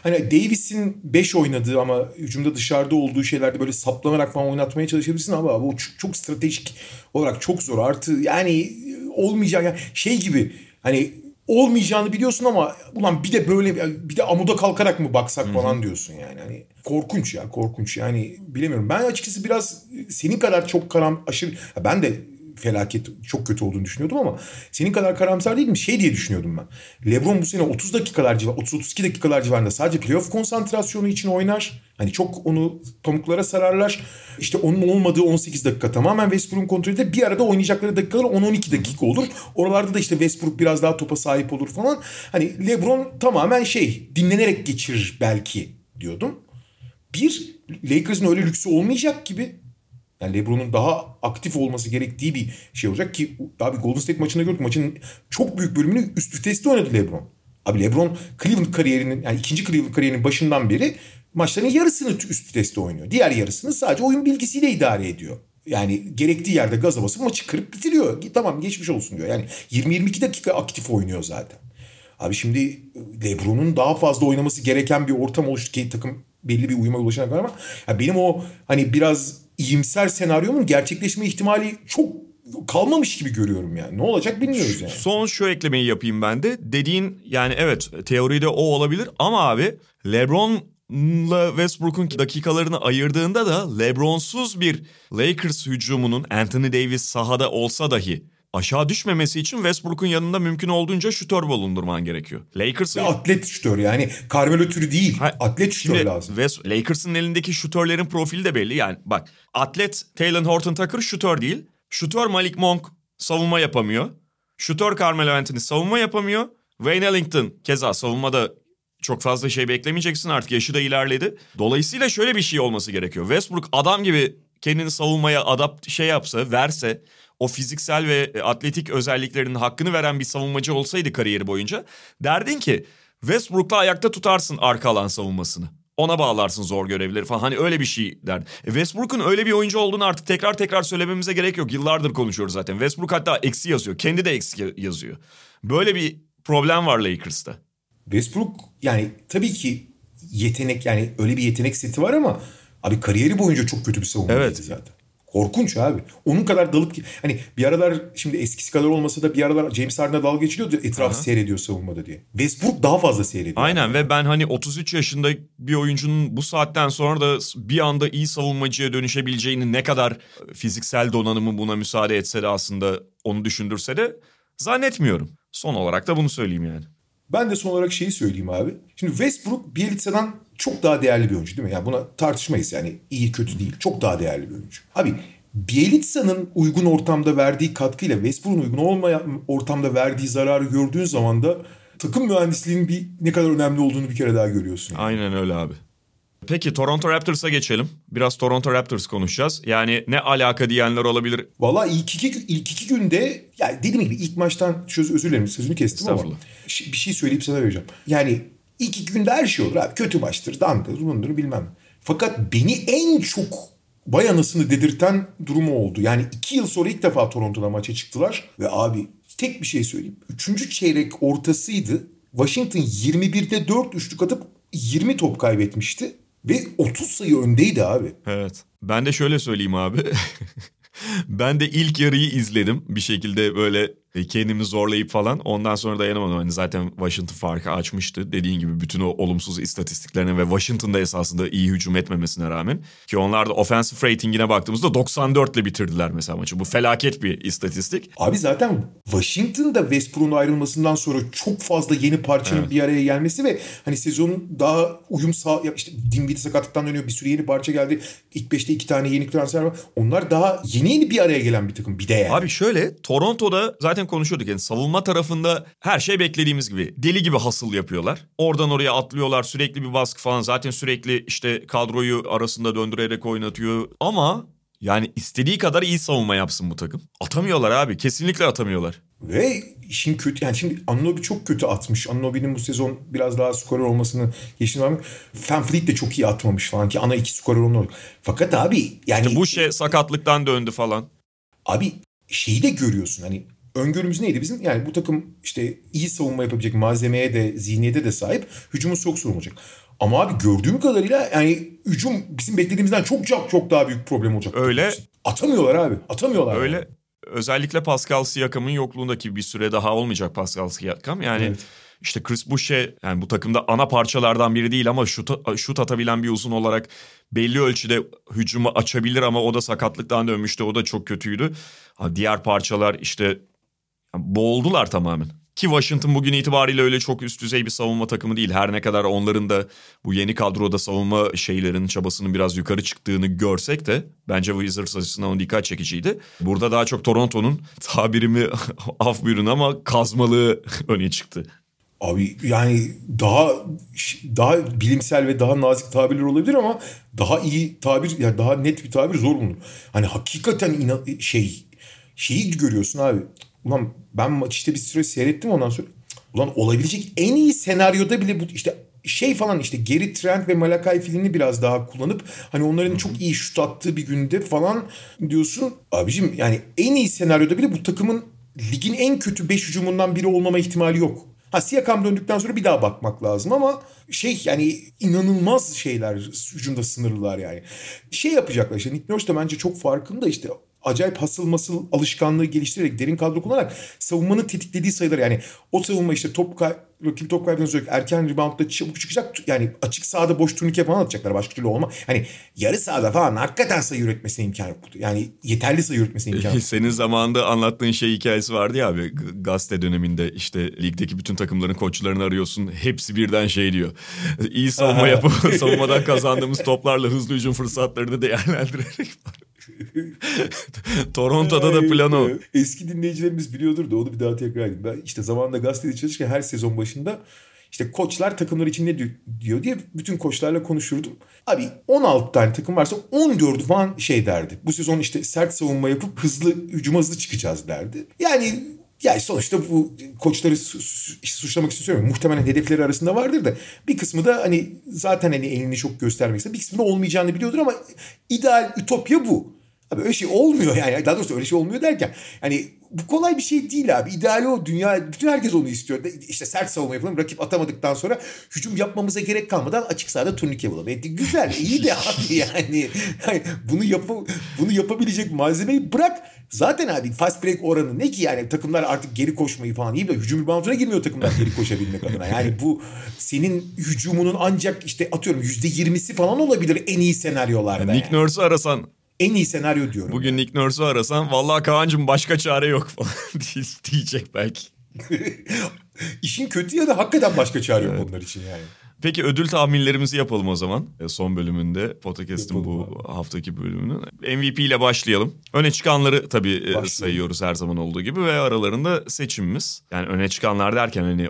Hani Davis'in 5 oynadığı ama hücumda dışarıda olduğu şeylerde böyle saplanarak falan oynatmaya çalışabilirsin ama bu çok, çok stratejik olarak çok zor. Artı yani olmayacak yani şey gibi hani olmayacağını biliyorsun ama ulan bir de böyle bir de amuda kalkarak mı baksak Hı-hı. falan diyorsun yani. Hani korkunç ya korkunç yani bilemiyorum. Ben açıkçası biraz senin kadar çok karam aşırı ben de felaket çok kötü olduğunu düşünüyordum ama senin kadar karamsar değilim. Şey diye düşünüyordum ben. LeBron bu sene 30 dakikalar civar 30-32 dakikalar civarında sadece playoff konsantrasyonu için oynar. Hani çok onu pamuklara sararlar. İşte onun olmadığı 18 dakika tamamen Westbrook'un kontrolünde bir arada oynayacakları dakikalar 10-12 dakika olur. Oralarda da işte Westbrook biraz daha topa sahip olur falan. Hani LeBron tamamen şey dinlenerek geçirir belki diyordum. Bir Lakers'ın öyle lüksü olmayacak gibi. Yani LeBron'un daha aktif olması gerektiği bir şey olacak ki abi Golden State maçında gördük. Maçın çok büyük bölümünü üst viteste oynadı LeBron. Abi LeBron Cleveland kariyerinin yani ikinci Cleveland kariyerinin başından beri maçların yarısını üst viteste oynuyor. Diğer yarısını sadece oyun bilgisiyle idare ediyor. Yani gerektiği yerde gaza basıp maçı kırıp bitiriyor. Tamam geçmiş olsun diyor. Yani 20-22 dakika aktif oynuyor zaten. Abi şimdi LeBron'un daha fazla oynaması gereken bir ortam oluştu ki takım belli bir uyuma ulaşana kadar ama ya benim o hani biraz iyimser senaryomun gerçekleşme ihtimali çok kalmamış gibi görüyorum yani. Ne olacak bilmiyoruz yani. Son şu eklemeyi yapayım ben de. Dediğin yani evet teoride o olabilir ama abi LeBron Westbrook'un dakikalarını ayırdığında da LeBron'suz bir Lakers hücumunun Anthony Davis sahada olsa dahi aşağı düşmemesi için Westbrook'un yanında mümkün olduğunca şutör bulundurman gerekiyor. Lakers'ın... Atlet şutör yani Carmelo türü değil. Ha, atlet şutör şimdi lazım. West, Lakers'ın elindeki şutörlerin profili de belli. Yani bak atlet Taylor Horton Tucker şutör değil. Şutör Malik Monk savunma yapamıyor. Şutör Carmelo Anthony savunma yapamıyor. Wayne Ellington keza savunmada çok fazla şey beklemeyeceksin artık yaşı da ilerledi. Dolayısıyla şöyle bir şey olması gerekiyor. Westbrook adam gibi kendini savunmaya adapt şey yapsa, verse o fiziksel ve atletik özelliklerinin hakkını veren bir savunmacı olsaydı kariyeri boyunca derdin ki Westbrook'la ayakta tutarsın arka alan savunmasını. Ona bağlarsın zor görevleri falan. Hani öyle bir şey derdi. E Westbrook'un öyle bir oyuncu olduğunu artık tekrar tekrar söylememize gerek yok. Yıllardır konuşuyoruz zaten. Westbrook hatta eksi yazıyor. Kendi de eksi yazıyor. Böyle bir problem var Lakers'ta. Westbrook yani tabii ki yetenek yani öyle bir yetenek seti var ama abi kariyeri boyunca çok kötü bir savunmacıydı evet. zaten. Korkunç abi. Onun kadar dalıp hani bir aralar şimdi eskisi kadar olmasa da bir aralar James Harden'a dalga geçiliyordu etrafı Aha. seyrediyor savunmada diye. Westbrook daha fazla seyrediyor. Aynen yani. ve ben hani 33 yaşında bir oyuncunun bu saatten sonra da bir anda iyi savunmacıya dönüşebileceğini ne kadar fiziksel donanımı buna müsaade etse de aslında onu düşündürse de zannetmiyorum. Son olarak da bunu söyleyeyim yani. Ben de son olarak şeyi söyleyeyim abi. Şimdi Westbrook Bielitsa'dan çok daha değerli bir oyuncu değil mi? Yani buna tartışmayız yani iyi kötü değil. Çok daha değerli bir oyuncu. Abi Bielitsa'nın uygun ortamda verdiği katkıyla Westbrook'un uygun olmayan ortamda verdiği zararı gördüğün zaman da takım mühendisliğinin bir ne kadar önemli olduğunu bir kere daha görüyorsun. Aynen öyle abi. Peki Toronto Raptors'a geçelim. Biraz Toronto Raptors konuşacağız. Yani ne alaka diyenler olabilir. Valla ilk iki, ilk iki günde yani dediğim gibi ilk maçtan söz, özür dilerim sözünü kestim ama bir şey söyleyip sana vereceğim. Yani ilk iki günde her şey olur abi. Kötü maçtır, dandır, bundur bilmem. Fakat beni en çok bay anasını dedirten durumu oldu. Yani iki yıl sonra ilk defa Toronto'da maça çıktılar. Ve abi tek bir şey söyleyeyim. Üçüncü çeyrek ortasıydı. Washington 21'de 4 üçlük atıp 20 top kaybetmişti. Ve 30 sayı öndeydi abi. Evet. Ben de şöyle söyleyeyim abi. ben de ilk yarıyı izledim. Bir şekilde böyle kendimi zorlayıp falan. Ondan sonra dayanamadım. Hani zaten Washington farkı açmıştı. Dediğin gibi bütün o olumsuz istatistiklerine ve Washington'da esasında iyi hücum etmemesine rağmen. Ki onlar da offensive ratingine baktığımızda 94 ile bitirdiler mesela maçı. Bu felaket bir istatistik. Abi zaten Washington'da Westbrook'un ayrılmasından sonra çok fazla yeni parçanın evet. bir araya gelmesi ve hani sezonun daha uyum sağ... işte Dinwiddie sakatlıktan dönüyor. Bir sürü yeni parça geldi. İlk beşte iki tane yeni transfer var. Onlar daha yeni yeni bir araya gelen bir takım bir de yani. Abi şöyle Toronto'da zaten konuşuyorduk yani savunma tarafında her şey beklediğimiz gibi. Deli gibi hasıl yapıyorlar. Oradan oraya atlıyorlar sürekli bir baskı falan. Zaten sürekli işte kadroyu arasında döndürerek oynatıyor. Ama yani istediği kadar iyi savunma yapsın bu takım. Atamıyorlar abi. Kesinlikle atamıyorlar. Ve işin kötü yani şimdi Anunobi çok kötü atmış. Anunobi'nin bu sezon biraz daha skorer olmasını geçtiğini var mı? Fanfleet de çok iyi atmamış falan ki ana iki skorer onlar. Fakat abi yani... İşte bu şey sakatlıktan döndü falan. Abi şeyi de görüyorsun hani öngörümüz neydi bizim? Yani bu takım işte iyi savunma yapabilecek malzemeye de zihniyete de sahip. Hücumu çok sorun olacak. Ama abi gördüğüm kadarıyla yani hücum bizim beklediğimizden çok çok çok daha büyük problem olacak. Öyle. Atamıyorlar abi. Atamıyorlar. Öyle. Yani. Özellikle Pascal Siakam'ın yokluğundaki bir süre daha olmayacak Pascal Siakam. Yani evet. işte Chris Boucher yani bu takımda ana parçalardan biri değil ama şut, şut atabilen bir uzun olarak belli ölçüde hücumu açabilir ama o da sakatlıktan dönmüştü. O da çok kötüydü. Diğer parçalar işte boğuldular tamamen. Ki Washington bugün itibariyle öyle çok üst düzey bir savunma takımı değil. Her ne kadar onların da bu yeni kadroda savunma şeylerinin çabasının biraz yukarı çıktığını görsek de bence Wizards açısından dikkat çekiciydi. Burada daha çok Toronto'nun tabirimi af buyurun ama kazmalığı öne çıktı. Abi yani daha daha bilimsel ve daha nazik tabirler olabilir ama daha iyi tabir yani daha net bir tabir zor bulunur. Hani hakikaten ina- şey şeyi görüyorsun abi. Ulan ben maç işte bir süre seyrettim ondan sonra. Ulan olabilecek en iyi senaryoda bile bu işte şey falan işte Geri Trent ve Malakai filini biraz daha kullanıp hani onların çok iyi şut attığı bir günde falan diyorsun. Abicim yani en iyi senaryoda bile bu takımın ligin en kötü 5 hücumundan biri olmama ihtimali yok. Ha Siakam döndükten sonra bir daha bakmak lazım ama şey yani inanılmaz şeyler hücumda sınırlılar yani. Şey yapacaklar işte Nick Nurse de bence çok farkında işte acayip hasıl masıl alışkanlığı geliştirerek derin kadro kullanarak savunmanın tetiklediği sayılar yani o savunma işte top kay rakip top kaybından sonra erken reboundda çabuk çıkacak yani açık sahada boş turnike falan atacaklar başka türlü olma. Hani yarı sahada falan hakikaten sayı üretmesine imkan yok. Yani yeterli sayı üretmesine imkan yok. Senin zamanında anlattığın şey hikayesi vardı ya abi gazete döneminde işte ligdeki bütün takımların koçlarını arıyorsun hepsi birden şey diyor. İyi savunma yapıp savunmadan kazandığımız toplarla hızlı hücum fırsatlarını değerlendirerek Toronto'da da plan o. Eski dinleyicilerimiz biliyordur da onu bir daha tekrar edeyim. Ben işte zamanında gazetede çalışırken her sezon başında işte koçlar takımlar için ne diyor diye bütün koçlarla konuşurdum. Abi 16 tane takım varsa 14 falan şey derdi. Bu sezon işte sert savunma yapıp hızlı hücuma hızlı çıkacağız derdi. Yani yani sonuçta bu koçları su, su, suçlamak için söylemiyorum. Muhtemelen hedefleri arasında vardır da bir kısmı da hani zaten hani elini çok göstermek ister. Bir kısmı da olmayacağını biliyordur ama ideal ütopya bu. Abi öyle şey olmuyor yani. Daha doğrusu öyle şey olmuyor derken. Hani bu kolay bir şey değil abi. İdeali o. Dünya, bütün herkes onu istiyor. İşte sert savunma yapalım. Rakip atamadıktan sonra hücum yapmamıza gerek kalmadan açık sahada turnike bulalım. E, güzel, iyi de abi yani. yani bunu, yap bunu yapabilecek malzemeyi bırak. Zaten abi fast break oranı ne ki yani takımlar artık geri koşmayı falan iyi de hücum rebounduna girmiyor takımlar geri koşabilmek adına. Yani bu senin hücumunun ancak işte atıyorum yüzde yirmisi falan olabilir en iyi senaryolarda. Nick yani. Nurse'u arasan en iyi senaryo diyorum. Bugün yani. Nick Nurse'u arasan vallahi Kaan'cığım başka çare yok falan diyecek belki. İşin kötü ya da hakikaten başka çare yok evet. onlar için yani. Peki ödül tahminlerimizi yapalım o zaman. E, son bölümünde podcast'ın bu abi. haftaki bölümünün. MVP ile başlayalım. Öne çıkanları tabii e, Başlayalım. sayıyoruz her zaman olduğu gibi ve aralarında seçimimiz. Yani öne çıkanlar derken hani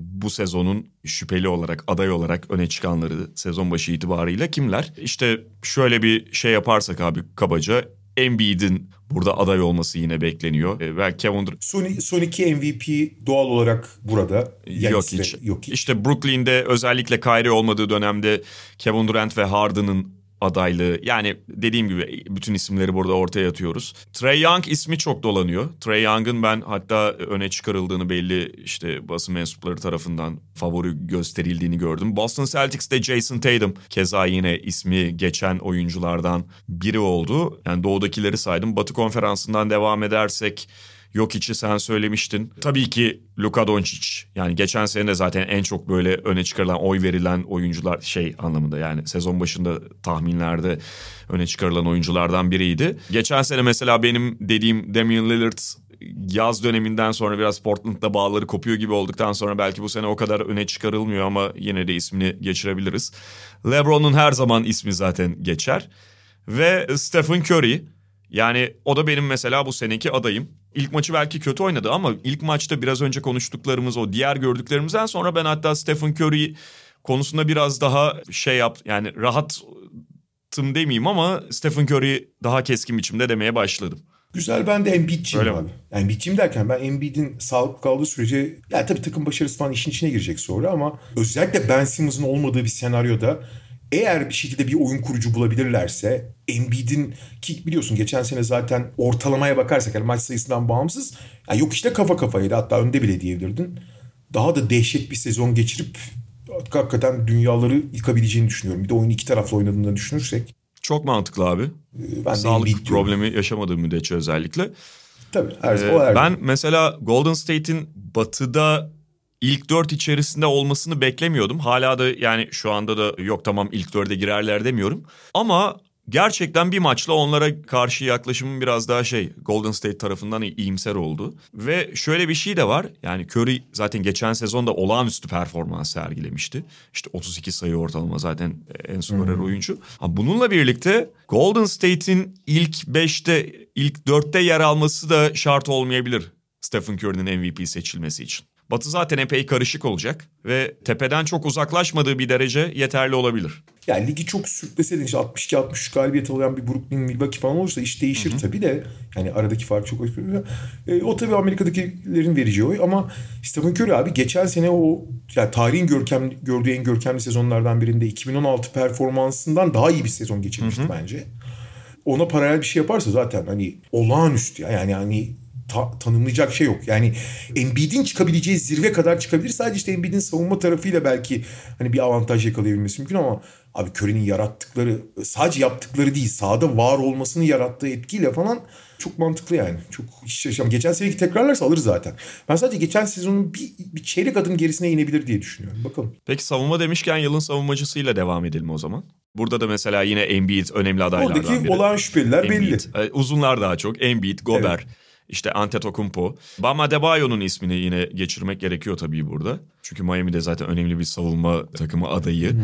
bu sezonun şüpheli olarak, aday olarak öne çıkanları sezon başı itibariyle kimler? İşte şöyle bir şey yaparsak abi kabaca Embiid'in burada aday olması yine bekleniyor. E, ve Kevin Durant... Son, son iki MVP doğal olarak burada. Yani yok hiç. Yok hiç. İşte Brooklyn'de özellikle Kyrie olmadığı dönemde Kevin Durant ve Harden'ın adaylığı. Yani dediğim gibi bütün isimleri burada ortaya atıyoruz. Trey Young ismi çok dolanıyor. Trey Young'ın ben hatta öne çıkarıldığını belli işte basın mensupları tarafından favori gösterildiğini gördüm. Boston Celtics'te Jason Tatum keza yine ismi geçen oyunculardan biri oldu. Yani doğudakileri saydım. Batı konferansından devam edersek Yok içi sen söylemiştin. Tabii ki Luka Doncic. Yani geçen sene de zaten en çok böyle öne çıkarılan, oy verilen oyuncular şey anlamında yani sezon başında tahminlerde öne çıkarılan oyunculardan biriydi. Geçen sene mesela benim dediğim Damian Lillard yaz döneminden sonra biraz Portland'da bağları kopuyor gibi olduktan sonra belki bu sene o kadar öne çıkarılmıyor ama yine de ismini geçirebiliriz. LeBron'un her zaman ismi zaten geçer. Ve Stephen Curry yani o da benim mesela bu seneki adayım. İlk maçı belki kötü oynadı ama ilk maçta biraz önce konuştuklarımız o diğer gördüklerimizden sonra ben hatta Stephen Curry konusunda biraz daha şey yap yani rahatım demeyeyim ama Stephen Curry daha keskin biçimde demeye başladım. Güzel ben de Embiid'ciyim Öyle abi. Mi? Yani Embiid'ciyim derken ben Embiid'in sağlık kaldığı sürece yani tabii takım başarısı falan işin içine girecek sonra ama özellikle Ben Simmons'ın olmadığı bir senaryoda eğer bir şekilde bir oyun kurucu bulabilirlerse Embiid'in ki biliyorsun geçen sene zaten ortalamaya bakarsak yani maç sayısından bağımsız yani yok işte kafa kafaydı hatta önde bile diyebilirdin. Daha da dehşet bir sezon geçirip hakikaten dünyaları yıkabileceğini düşünüyorum. Bir de oyunu iki taraflı oynadığını düşünürsek. Çok mantıklı abi. Ee, ben Sağlık problemi yaşamadığı müddetçe özellikle. Tabii her, ee, o her Ben mesela Golden State'in batıda ilk dört içerisinde olmasını beklemiyordum. Hala da yani şu anda da yok tamam ilk dörde girerler demiyorum. Ama gerçekten bir maçla onlara karşı yaklaşımım biraz daha şey Golden State tarafından iyimser oldu. Ve şöyle bir şey de var. Yani Curry zaten geçen sezonda olağanüstü performans sergilemişti. İşte 32 sayı ortalama zaten en skorer hmm. oyuncu. Bununla birlikte Golden State'in ilk 5'te ilk 4'te yer alması da şart olmayabilir. Stephen Curry'nin MVP seçilmesi için. Batı zaten epey karışık olacak ve tepeden çok uzaklaşmadığı bir derece yeterli olabilir. Yani ligi çok sürükleseydin işte 62-63 galibiyet alayan bir Brooklyn Milwaukee falan olursa iş değişir Hı-hı. tabii de. Yani aradaki fark çok e, O tabii Amerika'dakilerin vereceği oy ama Stephen Curry abi geçen sene o yani tarihin görkem, gördüğü en görkemli sezonlardan birinde 2016 performansından daha iyi bir sezon geçirmişti Hı-hı. bence. Ona paralel bir şey yaparsa zaten hani olağanüstü ya. Yani hani ta- tanımlayacak şey yok. Yani Embiid'in çıkabileceği zirve kadar çıkabilir. Sadece işte Embiid'in savunma tarafıyla belki hani bir avantaj yakalayabilmesi mümkün ama abi Curry'nin yarattıkları sadece yaptıkları değil sahada var olmasını yarattığı etkiyle falan çok mantıklı yani. Çok hiç yaşam. Geçen seneki tekrarlarsa alır zaten. Ben sadece geçen sezonun bir, bir çeyrek adım gerisine inebilir diye düşünüyorum. Bakalım. Peki savunma demişken yılın savunmacısıyla devam edelim o zaman. Burada da mesela yine Embiid önemli adaylardan Oradaki biri. olan şüpheliler Embiid. belli. Uzunlar daha çok. Embiid, Gober. Evet. İşte Antetokounmpo. Bam Adebayo'nun ismini yine geçirmek gerekiyor tabii burada. Çünkü Miami'de zaten önemli bir savunma takımı adayı.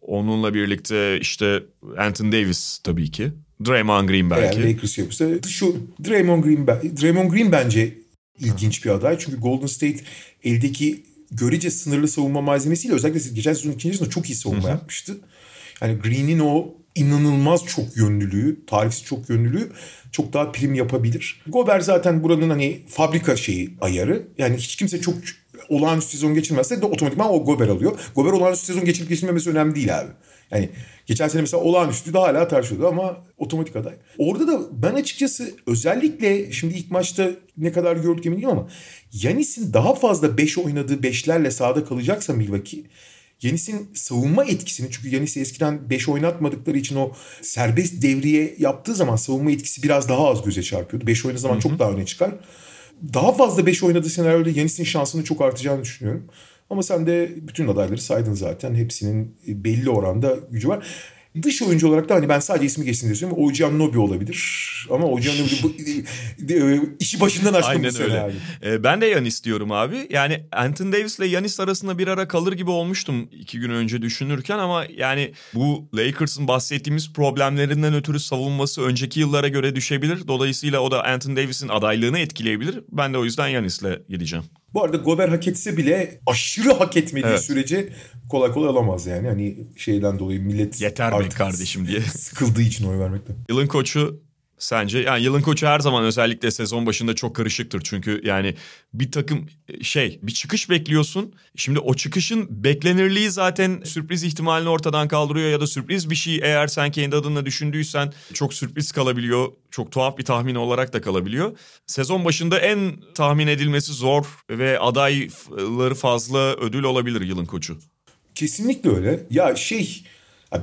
Onunla birlikte işte Anthony Davis tabii ki. Draymond Green belki. Eğer Lakers yapırsa şu Draymond Green, Draymond Green bence ilginç bir aday. Çünkü Golden State eldeki görece sınırlı savunma malzemesiyle özellikle geçen sezon ikinci çok iyi savunma yapmıştı. Yani Green'in o inanılmaz çok yönlülüğü, tarifsiz çok yönlülüğü çok daha prim yapabilir. Gober zaten buranın hani fabrika şeyi ayarı. Yani hiç kimse çok olağanüstü sezon geçirmezse de otomatikman o Gober alıyor. Gober olağanüstü sezon geçirip geçirmemesi önemli değil abi. Yani geçen sene mesela olağanüstü de hala tartışıyordu ama otomatik aday. Orada da ben açıkçası özellikle şimdi ilk maçta ne kadar gördük eminim ama Yanis'in daha fazla 5 oynadığı 5'lerle sahada kalacaksa Milwaukee Yanis'in savunma etkisini çünkü Yanis'i eskiden 5 oynatmadıkları için o serbest devriye yaptığı zaman savunma etkisi biraz daha az göze çarpıyordu. 5 oynadığı zaman Hı-hı. çok daha öne çıkar. Daha fazla 5 oynadığı senaryoda Yanis'in şansını çok artacağını düşünüyorum. Ama sen de bütün adayları saydın zaten. Hepsinin belli oranda gücü var. Dış oyuncu olarak da hani ben sadece ismi geçsin diye söylüyorum. Ojan Nobi olabilir. Ama Ojan Nobi e, işi başından aşkın Aynen öyle. Abi. Ee, ben de Yanis diyorum abi. Yani Anthony Davis ile Yanis arasında bir ara kalır gibi olmuştum iki gün önce düşünürken ama yani bu Lakers'ın bahsettiğimiz problemlerinden ötürü savunması önceki yıllara göre düşebilir. Dolayısıyla o da Anthony Davis'in adaylığını etkileyebilir. Ben de o yüzden Yanis'le gideceğim. Bu arada Gober hak etse bile aşırı hak etmediği evet. sürece kolay kolay alamaz yani. Hani şeyden dolayı millet Yeter be kardeşim diye. sıkıldığı için oy vermekten. Yılın koçu sence? Yani yılın koçu her zaman özellikle sezon başında çok karışıktır. Çünkü yani bir takım şey bir çıkış bekliyorsun. Şimdi o çıkışın beklenirliği zaten sürpriz ihtimalini ortadan kaldırıyor ya da sürpriz bir şey eğer sen kendi adına düşündüysen çok sürpriz kalabiliyor. Çok tuhaf bir tahmin olarak da kalabiliyor. Sezon başında en tahmin edilmesi zor ve adayları fazla ödül olabilir yılın koçu. Kesinlikle öyle. Ya şey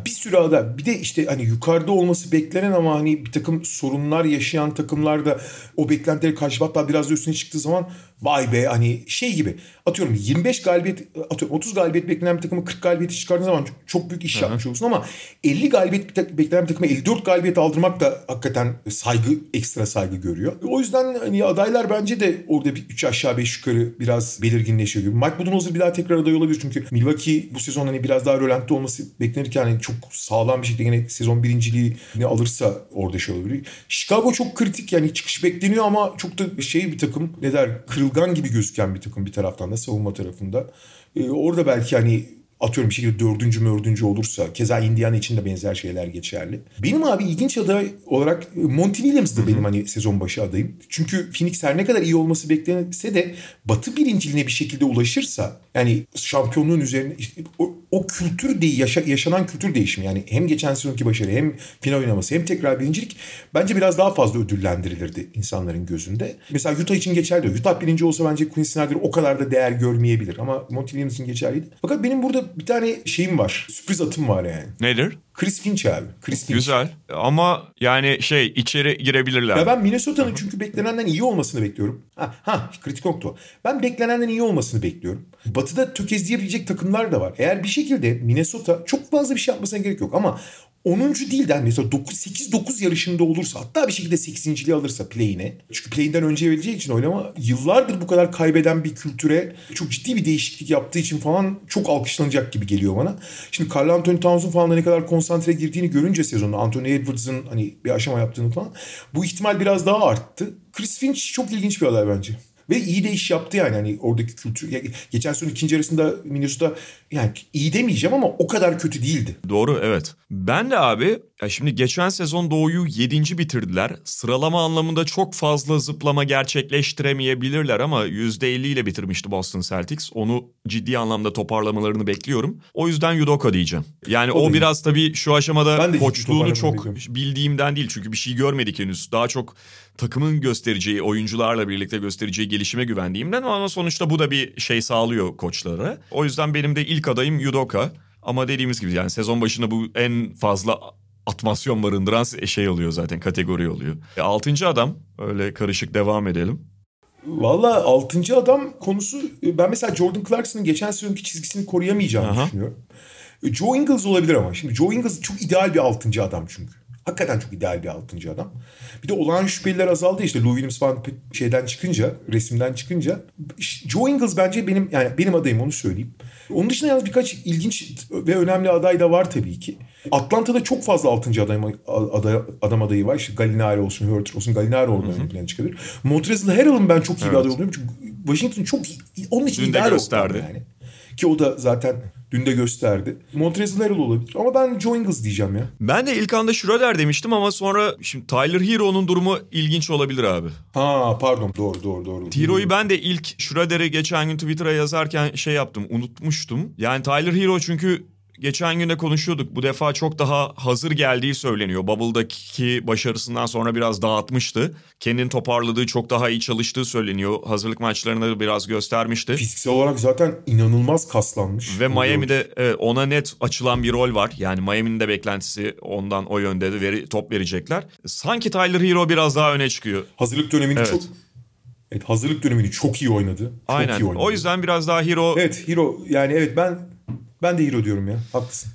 bir sürü aday bir de işte hani yukarıda olması beklenen ama hani bir takım sorunlar yaşayan takımlar da o beklentileri karşı hatta biraz da üstüne çıktığı zaman vay be hani şey gibi atıyorum 25 galibiyet atıyorum 30 galibiyet beklenen bir takımı 40 galibiyeti çıkardığın zaman çok büyük iş Hı-hı. yapmış olursun ama 50 galibiyet beklenen bir takıma 54 galibiyet aldırmak da hakikaten saygı ekstra saygı görüyor. O yüzden hani adaylar bence de orada bir 3 aşağı 5 yukarı biraz belirginleşiyor gibi. Mike Budenholzer bir daha tekrar aday olabilir çünkü Milwaukee bu sezon hani biraz daha rölantte olması beklenirken hani çok sağlam bir şekilde yine sezon birinciliği ne alırsa orada şey olabilir. Chicago çok kritik yani çıkış bekleniyor ama çok da şey bir takım ne der kırılgan gibi gözüken bir takım bir taraftan da savunma tarafında. Ee, orada belki hani atıyorum bir şekilde dördüncü mördüncü olursa keza Indiana için de benzer şeyler geçerli. Benim abi ilginç aday olarak e, Monty Williams'dı benim hani sezon başı adayım. Çünkü Phoenix her ne kadar iyi olması beklense de batı birinciliğine bir şekilde ulaşırsa yani şampiyonluğun üzerine işte, o, o kültür değil yaşa, yaşanan kültür değişimi yani hem geçen sezonki başarı hem final oynaması hem tekrar birincilik bence biraz daha fazla ödüllendirilirdi insanların gözünde. Mesela Utah için geçerli. Utah birinci olsa bence Quinn Snyder o kadar da değer görmeyebilir ama Monty Williams için geçerliydi. Fakat benim burada bir tane şeyim var. Sürpriz atım var yani. Nedir? Chris Finch abi. Chris Finch. Güzel. Ama yani şey içeri girebilirler. Ya ben Minnesota'nın çünkü beklenenden iyi olmasını bekliyorum. Ha, ha kritik nokta o. Ben beklenenden iyi olmasını bekliyorum. Batı'da tökezleyebilecek takımlar da var. Eğer bir şekilde Minnesota çok fazla bir şey yapmasına gerek yok ama 10. değil de mesela 8-9 yarışında olursa hatta bir şekilde 8.liği alırsa play'ine. Çünkü play'inden önce vereceği için oynama yıllardır bu kadar kaybeden bir kültüre çok ciddi bir değişiklik yaptığı için falan çok alkışlanacak gibi geliyor bana. Şimdi Carl Anthony Towns'un falan da ne kadar konsantre girdiğini görünce sezonda Anthony Edwards'ın hani bir aşama yaptığını falan bu ihtimal biraz daha arttı. Chris Finch çok ilginç bir aday bence. Ve iyi de iş yaptı yani hani oradaki kültür. Geçen sezon ikinci arasında Minnesota yani iyi demeyeceğim ama o kadar kötü değildi. Doğru evet. Ben de abi ya şimdi geçen sezon Doğu'yu 7. bitirdiler. Sıralama anlamında çok fazla zıplama gerçekleştiremeyebilirler ama %50 ile bitirmişti Boston Celtics. Onu ciddi anlamda toparlamalarını bekliyorum. O yüzden Yudoka diyeceğim. Yani o, o biraz tabii şu aşamada koçluğunu çok bildiğimden değil. Çünkü bir şey görmedik henüz. Daha çok takımın göstereceği, oyuncularla birlikte göstereceği gelişime güvendiğimden ama sonuçta bu da bir şey sağlıyor koçlara. O yüzden benim de ilk adayım Yudoka. Ama dediğimiz gibi yani sezon başında bu en fazla atmasyon barındıran şey oluyor zaten kategori oluyor. E, altıncı adam öyle karışık devam edelim. Valla altıncı adam konusu ben mesela Jordan Clarkson'ın geçen sezonki çizgisini koruyamayacağını Aha. düşünüyorum. E, Joe Ingles olabilir ama. Şimdi Joe Ingles çok ideal bir altıncı adam çünkü. Hakikaten çok ideal bir altıncı adam. Bir de olağan şüpheliler azaldı işte Louis Williams falan şeyden çıkınca, resimden çıkınca. Joe Ingles bence benim yani benim adayım onu söyleyeyim. Onun dışında yalnız birkaç ilginç ve önemli aday da var tabii ki. Atlanta'da çok fazla altıncı adam, aday, adam adayı var. İşte Gallinari olsun, Hurter olsun. Gallinari olmayan ön plana çıkabilir. Montrezl Harrell'ın ben çok iyi evet. bir aday olduğunu çünkü Washington çok onun için Dün ideal gösterdi. yani. Ki o da zaten Dün de gösterdi. Montrezl Harrell olabilir ama ben Joe Ingles diyeceğim ya. Ben de ilk anda Schroeder demiştim ama sonra şimdi Tyler Hero'nun durumu ilginç olabilir abi. Ha pardon doğru doğru doğru. Hero'yu ben de ilk Schroeder'i geçen gün Twitter'a yazarken şey yaptım unutmuştum. Yani Tyler Hero çünkü geçen günde konuşuyorduk. Bu defa çok daha hazır geldiği söyleniyor. Bubble'daki başarısından sonra biraz dağıtmıştı. Kendini toparladığı, çok daha iyi çalıştığı söyleniyor. Hazırlık maçlarında biraz göstermişti. Fiziksel olarak zaten inanılmaz kaslanmış. Ve Miami'de evet, ona net açılan bir rol var. Yani Miami'nin de beklentisi ondan o yönde de veri, top verecekler. Sanki Tyler Hero biraz daha öne çıkıyor. Hazırlık dönemini evet. çok Evet hazırlık dönemini çok iyi oynadı. Çok Aynen. Iyi oynadı. O yüzden biraz daha Hero... Evet Hero yani evet ben ben de hero diyorum ya. Haklısın.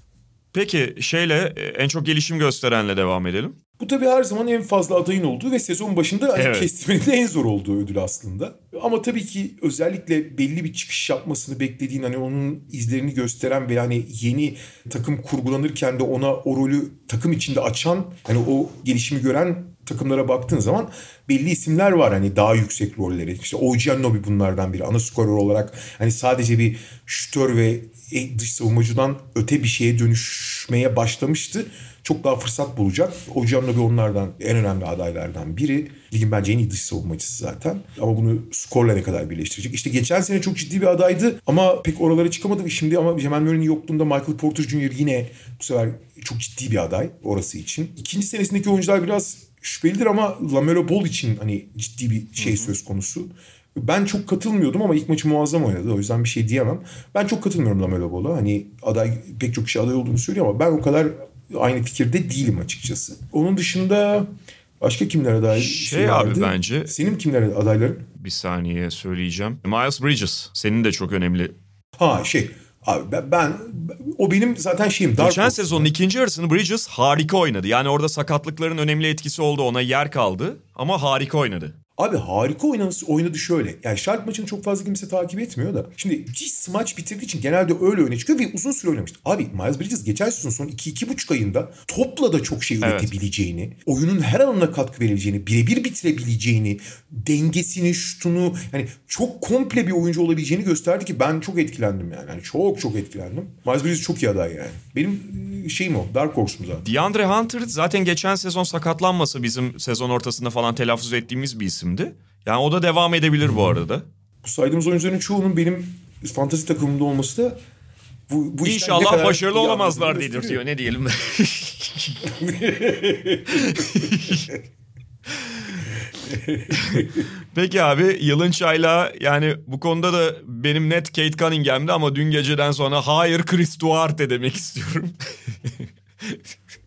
Peki şeyle e, en çok gelişim gösterenle devam edelim. Bu tabii her zaman en fazla adayın olduğu ve sezon başında hani evet. kestimenin en zor olduğu ödül aslında. Ama tabii ki özellikle belli bir çıkış yapmasını beklediğin hani onun izlerini gösteren ve hani yeni takım kurgulanırken de ona o rolü takım içinde açan hani o gelişimi gören takımlara baktığın zaman belli isimler var hani daha yüksek rolleri. İşte OG Anunoby bunlardan biri. Ana skorer olarak hani sadece bir şütör ve dış savunmacıdan öte bir şeye dönüşmeye başlamıştı. çok daha fırsat bulacak. Ocanov'da onlardan en önemli adaylardan biri. Ligin bence en iyi dış savunmacısı zaten. Ama bunu skorla ne kadar birleştirecek? İşte geçen sene çok ciddi bir adaydı ama pek oralara çıkamadı. Şimdi ama Jamal Murray'nin yokluğunda Michael Porter Jr. yine bu sefer çok ciddi bir aday orası için. İkinci senesindeki oyuncular biraz şüphelidir ama Lamelo Ball için hani ciddi bir şey Hı-hı. söz konusu. Ben çok katılmıyordum ama ilk maçı muazzam oynadı. O yüzden bir şey diyemem. Ben çok katılmıyorum Lamelo Ball'a. Hani aday pek çok kişi aday olduğunu söylüyor ama ben o kadar aynı fikirde değilim açıkçası. Onun dışında başka kimler aday? Şey, şey abi bence. Senin kimler adayların? Bir saniye söyleyeceğim. Miles Bridges. Senin de çok önemli. Ha şey Abi ben, ben o benim zaten şeyim. Geçen sezonun ikinci yarısını Bridges harika oynadı. Yani orada sakatlıkların önemli etkisi oldu ona yer kaldı ama harika oynadı. Abi harika oynaması oynadı şöyle. Yani Şark maçını çok fazla kimse takip etmiyor da. Şimdi Cis maç bitirdiği için genelde öyle öne çıkıyor ve uzun süre oynamıştı. Abi Miles Bridges geçen sezon son 2-2,5 ayında topla da çok şey evet. üretebileceğini, oyunun her alanına katkı verebileceğini, birebir bitirebileceğini, dengesini, şutunu yani çok komple bir oyuncu olabileceğini gösterdi ki ben çok etkilendim yani. yani çok çok etkilendim. Miles Bridges çok iyi aday yani. Benim ıı, şeyim o. Dark Horse'um zaten. DeAndre Hunter zaten geçen sezon sakatlanmasa bizim sezon ortasında falan telaffuz ettiğimiz bir isimdi. Yani o da devam edebilir bu arada. Bu saydığımız oyuncuların çoğunun benim fantasy takımımda olması da bu, bu İnşallah başarılı olamazlar diyor ne diyelim. Peki abi yılın çayla yani bu konuda da benim net Kate Cunningham'di ama dün geceden sonra hayır Chris Duarte demek istiyorum.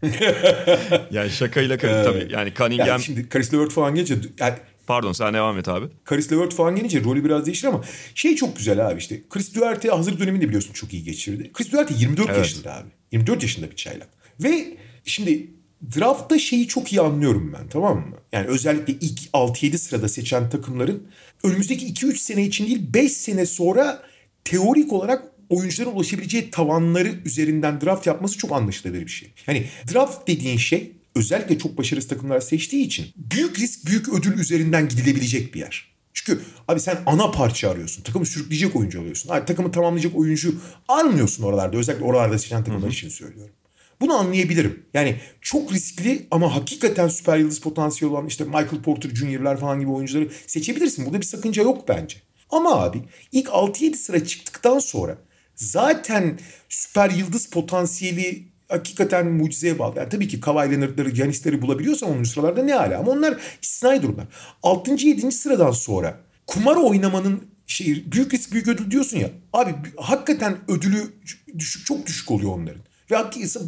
yani şakayla tabii yani Cunningham... Yani şimdi Chris Levert falan gelince yani Pardon sen devam et abi. Chris Levert falan gelince rolü biraz değişir ama şey çok güzel abi işte. Chris Duarte hazır döneminde biliyorsun çok iyi geçirdi. Chris Duarte 24 evet. yaşında abi. 24 yaşında bir çaylak. Ve şimdi draftta şeyi çok iyi anlıyorum ben tamam mı? Yani özellikle ilk 6-7 sırada seçen takımların önümüzdeki 2-3 sene için değil 5 sene sonra teorik olarak oyuncuların ulaşabileceği tavanları üzerinden draft yapması çok anlaşılabilir bir şey. Yani draft dediğin şey özellikle çok başarısız takımlar seçtiği için büyük risk büyük ödül üzerinden gidilebilecek bir yer. Çünkü abi sen ana parça arıyorsun. Takımı sürükleyecek oyuncu alıyorsun. Abi, takımı tamamlayacak oyuncu almıyorsun oralarda. Özellikle oralarda seçen takımlar için söylüyorum. Bunu anlayabilirim. Yani çok riskli ama hakikaten süper yıldız potansiyeli olan işte Michael Porter Jr.'lar falan gibi oyuncuları seçebilirsin. Burada bir sakınca yok bence. Ama abi ilk 6-7 sıra çıktıktan sonra zaten süper yıldız potansiyeli hakikaten mucizeye bağlı. Yani tabii ki Kawhi Leonard'ları, Giannis'leri bulabiliyorsan onun sıralarda ne hala. Ama onlar istisnai durumlar. 6. 7. sıradan sonra kumar oynamanın şey, büyük risk büyük ödül diyorsun ya. Abi hakikaten ödülü düşük çok düşük oluyor onların. Ve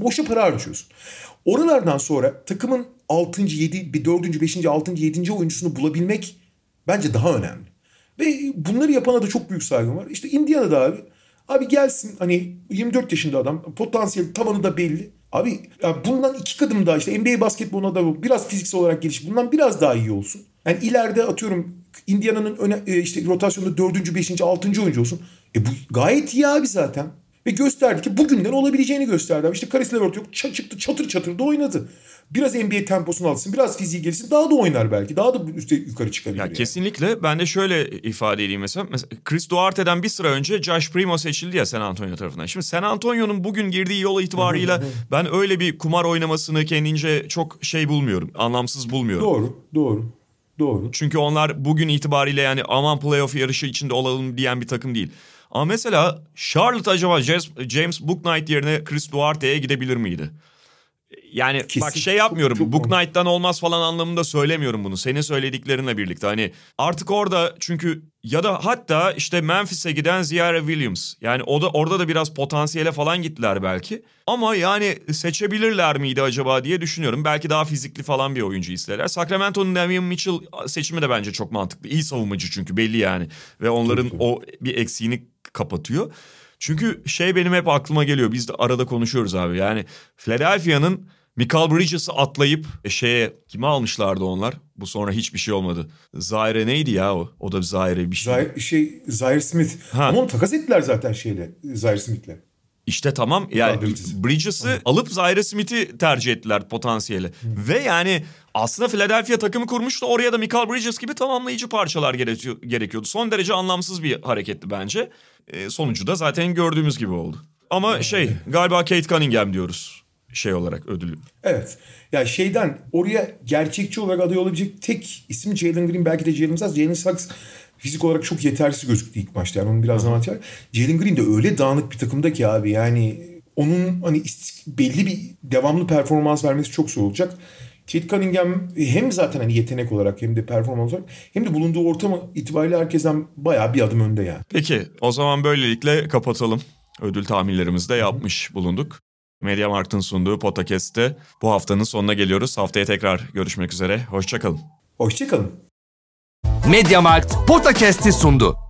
boşa para harcıyorsun. Oralardan sonra takımın 6. 7. bir 4. 5. 6. 7. oyuncusunu bulabilmek bence daha önemli. Ve bunları yapana da çok büyük saygım var. İşte Indiana'da abi Abi gelsin hani 24 yaşında adam potansiyel tavanı da belli. Abi ya bundan iki kadın daha işte NBA basketboluna da biraz fiziksel olarak geliş bundan biraz daha iyi olsun. Yani ileride atıyorum Indiana'nın öne, e, işte rotasyonda dördüncü, beşinci, altıncı oyuncu olsun. E bu gayet iyi abi zaten. Ve gösterdi ki bugünden olabileceğini gösterdi. Abi. İşte Karis Levert yok çıktı çatır çatır da oynadı. Biraz NBA temposunu alsın, biraz fiziği gelsin daha da oynar belki. Daha da üstte yukarı çıkabilir. Ya yani. Kesinlikle. Ben de şöyle ifade edeyim mesela. mesela. Chris Duarte'den bir sıra önce Josh Primo seçildi ya San Antonio tarafından. Şimdi San Antonio'nun bugün girdiği yol itibarıyla ben öyle bir kumar oynamasını kendince çok şey bulmuyorum. Anlamsız bulmuyorum. Doğru, doğru. Doğru. Çünkü onlar bugün itibariyle yani aman playoff yarışı içinde olalım diyen bir takım değil. Ama mesela Charlotte acaba James, James Booknight yerine Chris Duarte'ye gidebilir miydi? Yani Kesin. bak şey yapmıyorum. Çok, çok Book Knight'tan olmaz falan anlamında söylemiyorum bunu. Senin söylediklerinle birlikte. Hani artık orada çünkü ya da hatta işte Memphis'e giden Ziara Williams. Yani o da orada da biraz potansiyele falan gittiler belki. Ama yani seçebilirler miydi acaba diye düşünüyorum. Belki daha fizikli falan bir oyuncu isterler. Sacramento'nun Damian Mitchell seçimi de bence çok mantıklı. İyi savunmacı çünkü belli yani. Ve onların o bir eksiğini kapatıyor. Çünkü şey benim hep aklıma geliyor. Biz de arada konuşuyoruz abi. Yani Philadelphia'nın Michael Bridges'ı atlayıp e, şeye kime almışlardı onlar? Bu sonra hiçbir şey olmadı. Zaire neydi ya o? O da Zaire bir şey. Zaire, şey Zaire Smith. Ha. Ama onu takas ettiler zaten şeyle Zaire Smith'le. İşte tamam yani Bridges'ı alıp Zaire Smith'i tercih ettiler potansiyeli. Hı. Ve yani aslında Philadelphia takımı kurmuştu. Oraya da Michael Bridges gibi tamamlayıcı parçalar gerekiyordu. Son derece anlamsız bir hareketti bence. E, sonucu da zaten gördüğümüz gibi oldu. Ama şey galiba Kate Cunningham diyoruz. şey olarak ödülü. Evet. Ya şeyden oraya gerçekçi olarak aday olabilecek tek isim Jalen Green belki de Jalen Suggs. Jalen Suggs fizik olarak çok yetersiz gözüktü ilk maçta. Yani onun biraz var. Jalen Green de öyle dağınık bir takımda ki abi yani onun hani belli bir devamlı performans vermesi çok zor olacak. Kate Cunningham hem zaten hani yetenek olarak hem de performans olarak hem de bulunduğu ortam itibariyle herkesten bayağı bir adım önde yani. Peki o zaman böylelikle kapatalım. Ödül tahminlerimizi de yapmış bulunduk. Mediamarkt'ın sunduğu podcast'te bu haftanın sonuna geliyoruz. Haftaya tekrar görüşmek üzere. Hoşçakalın. Hoşçakalın. Mediamarkt Podcast'i sundu.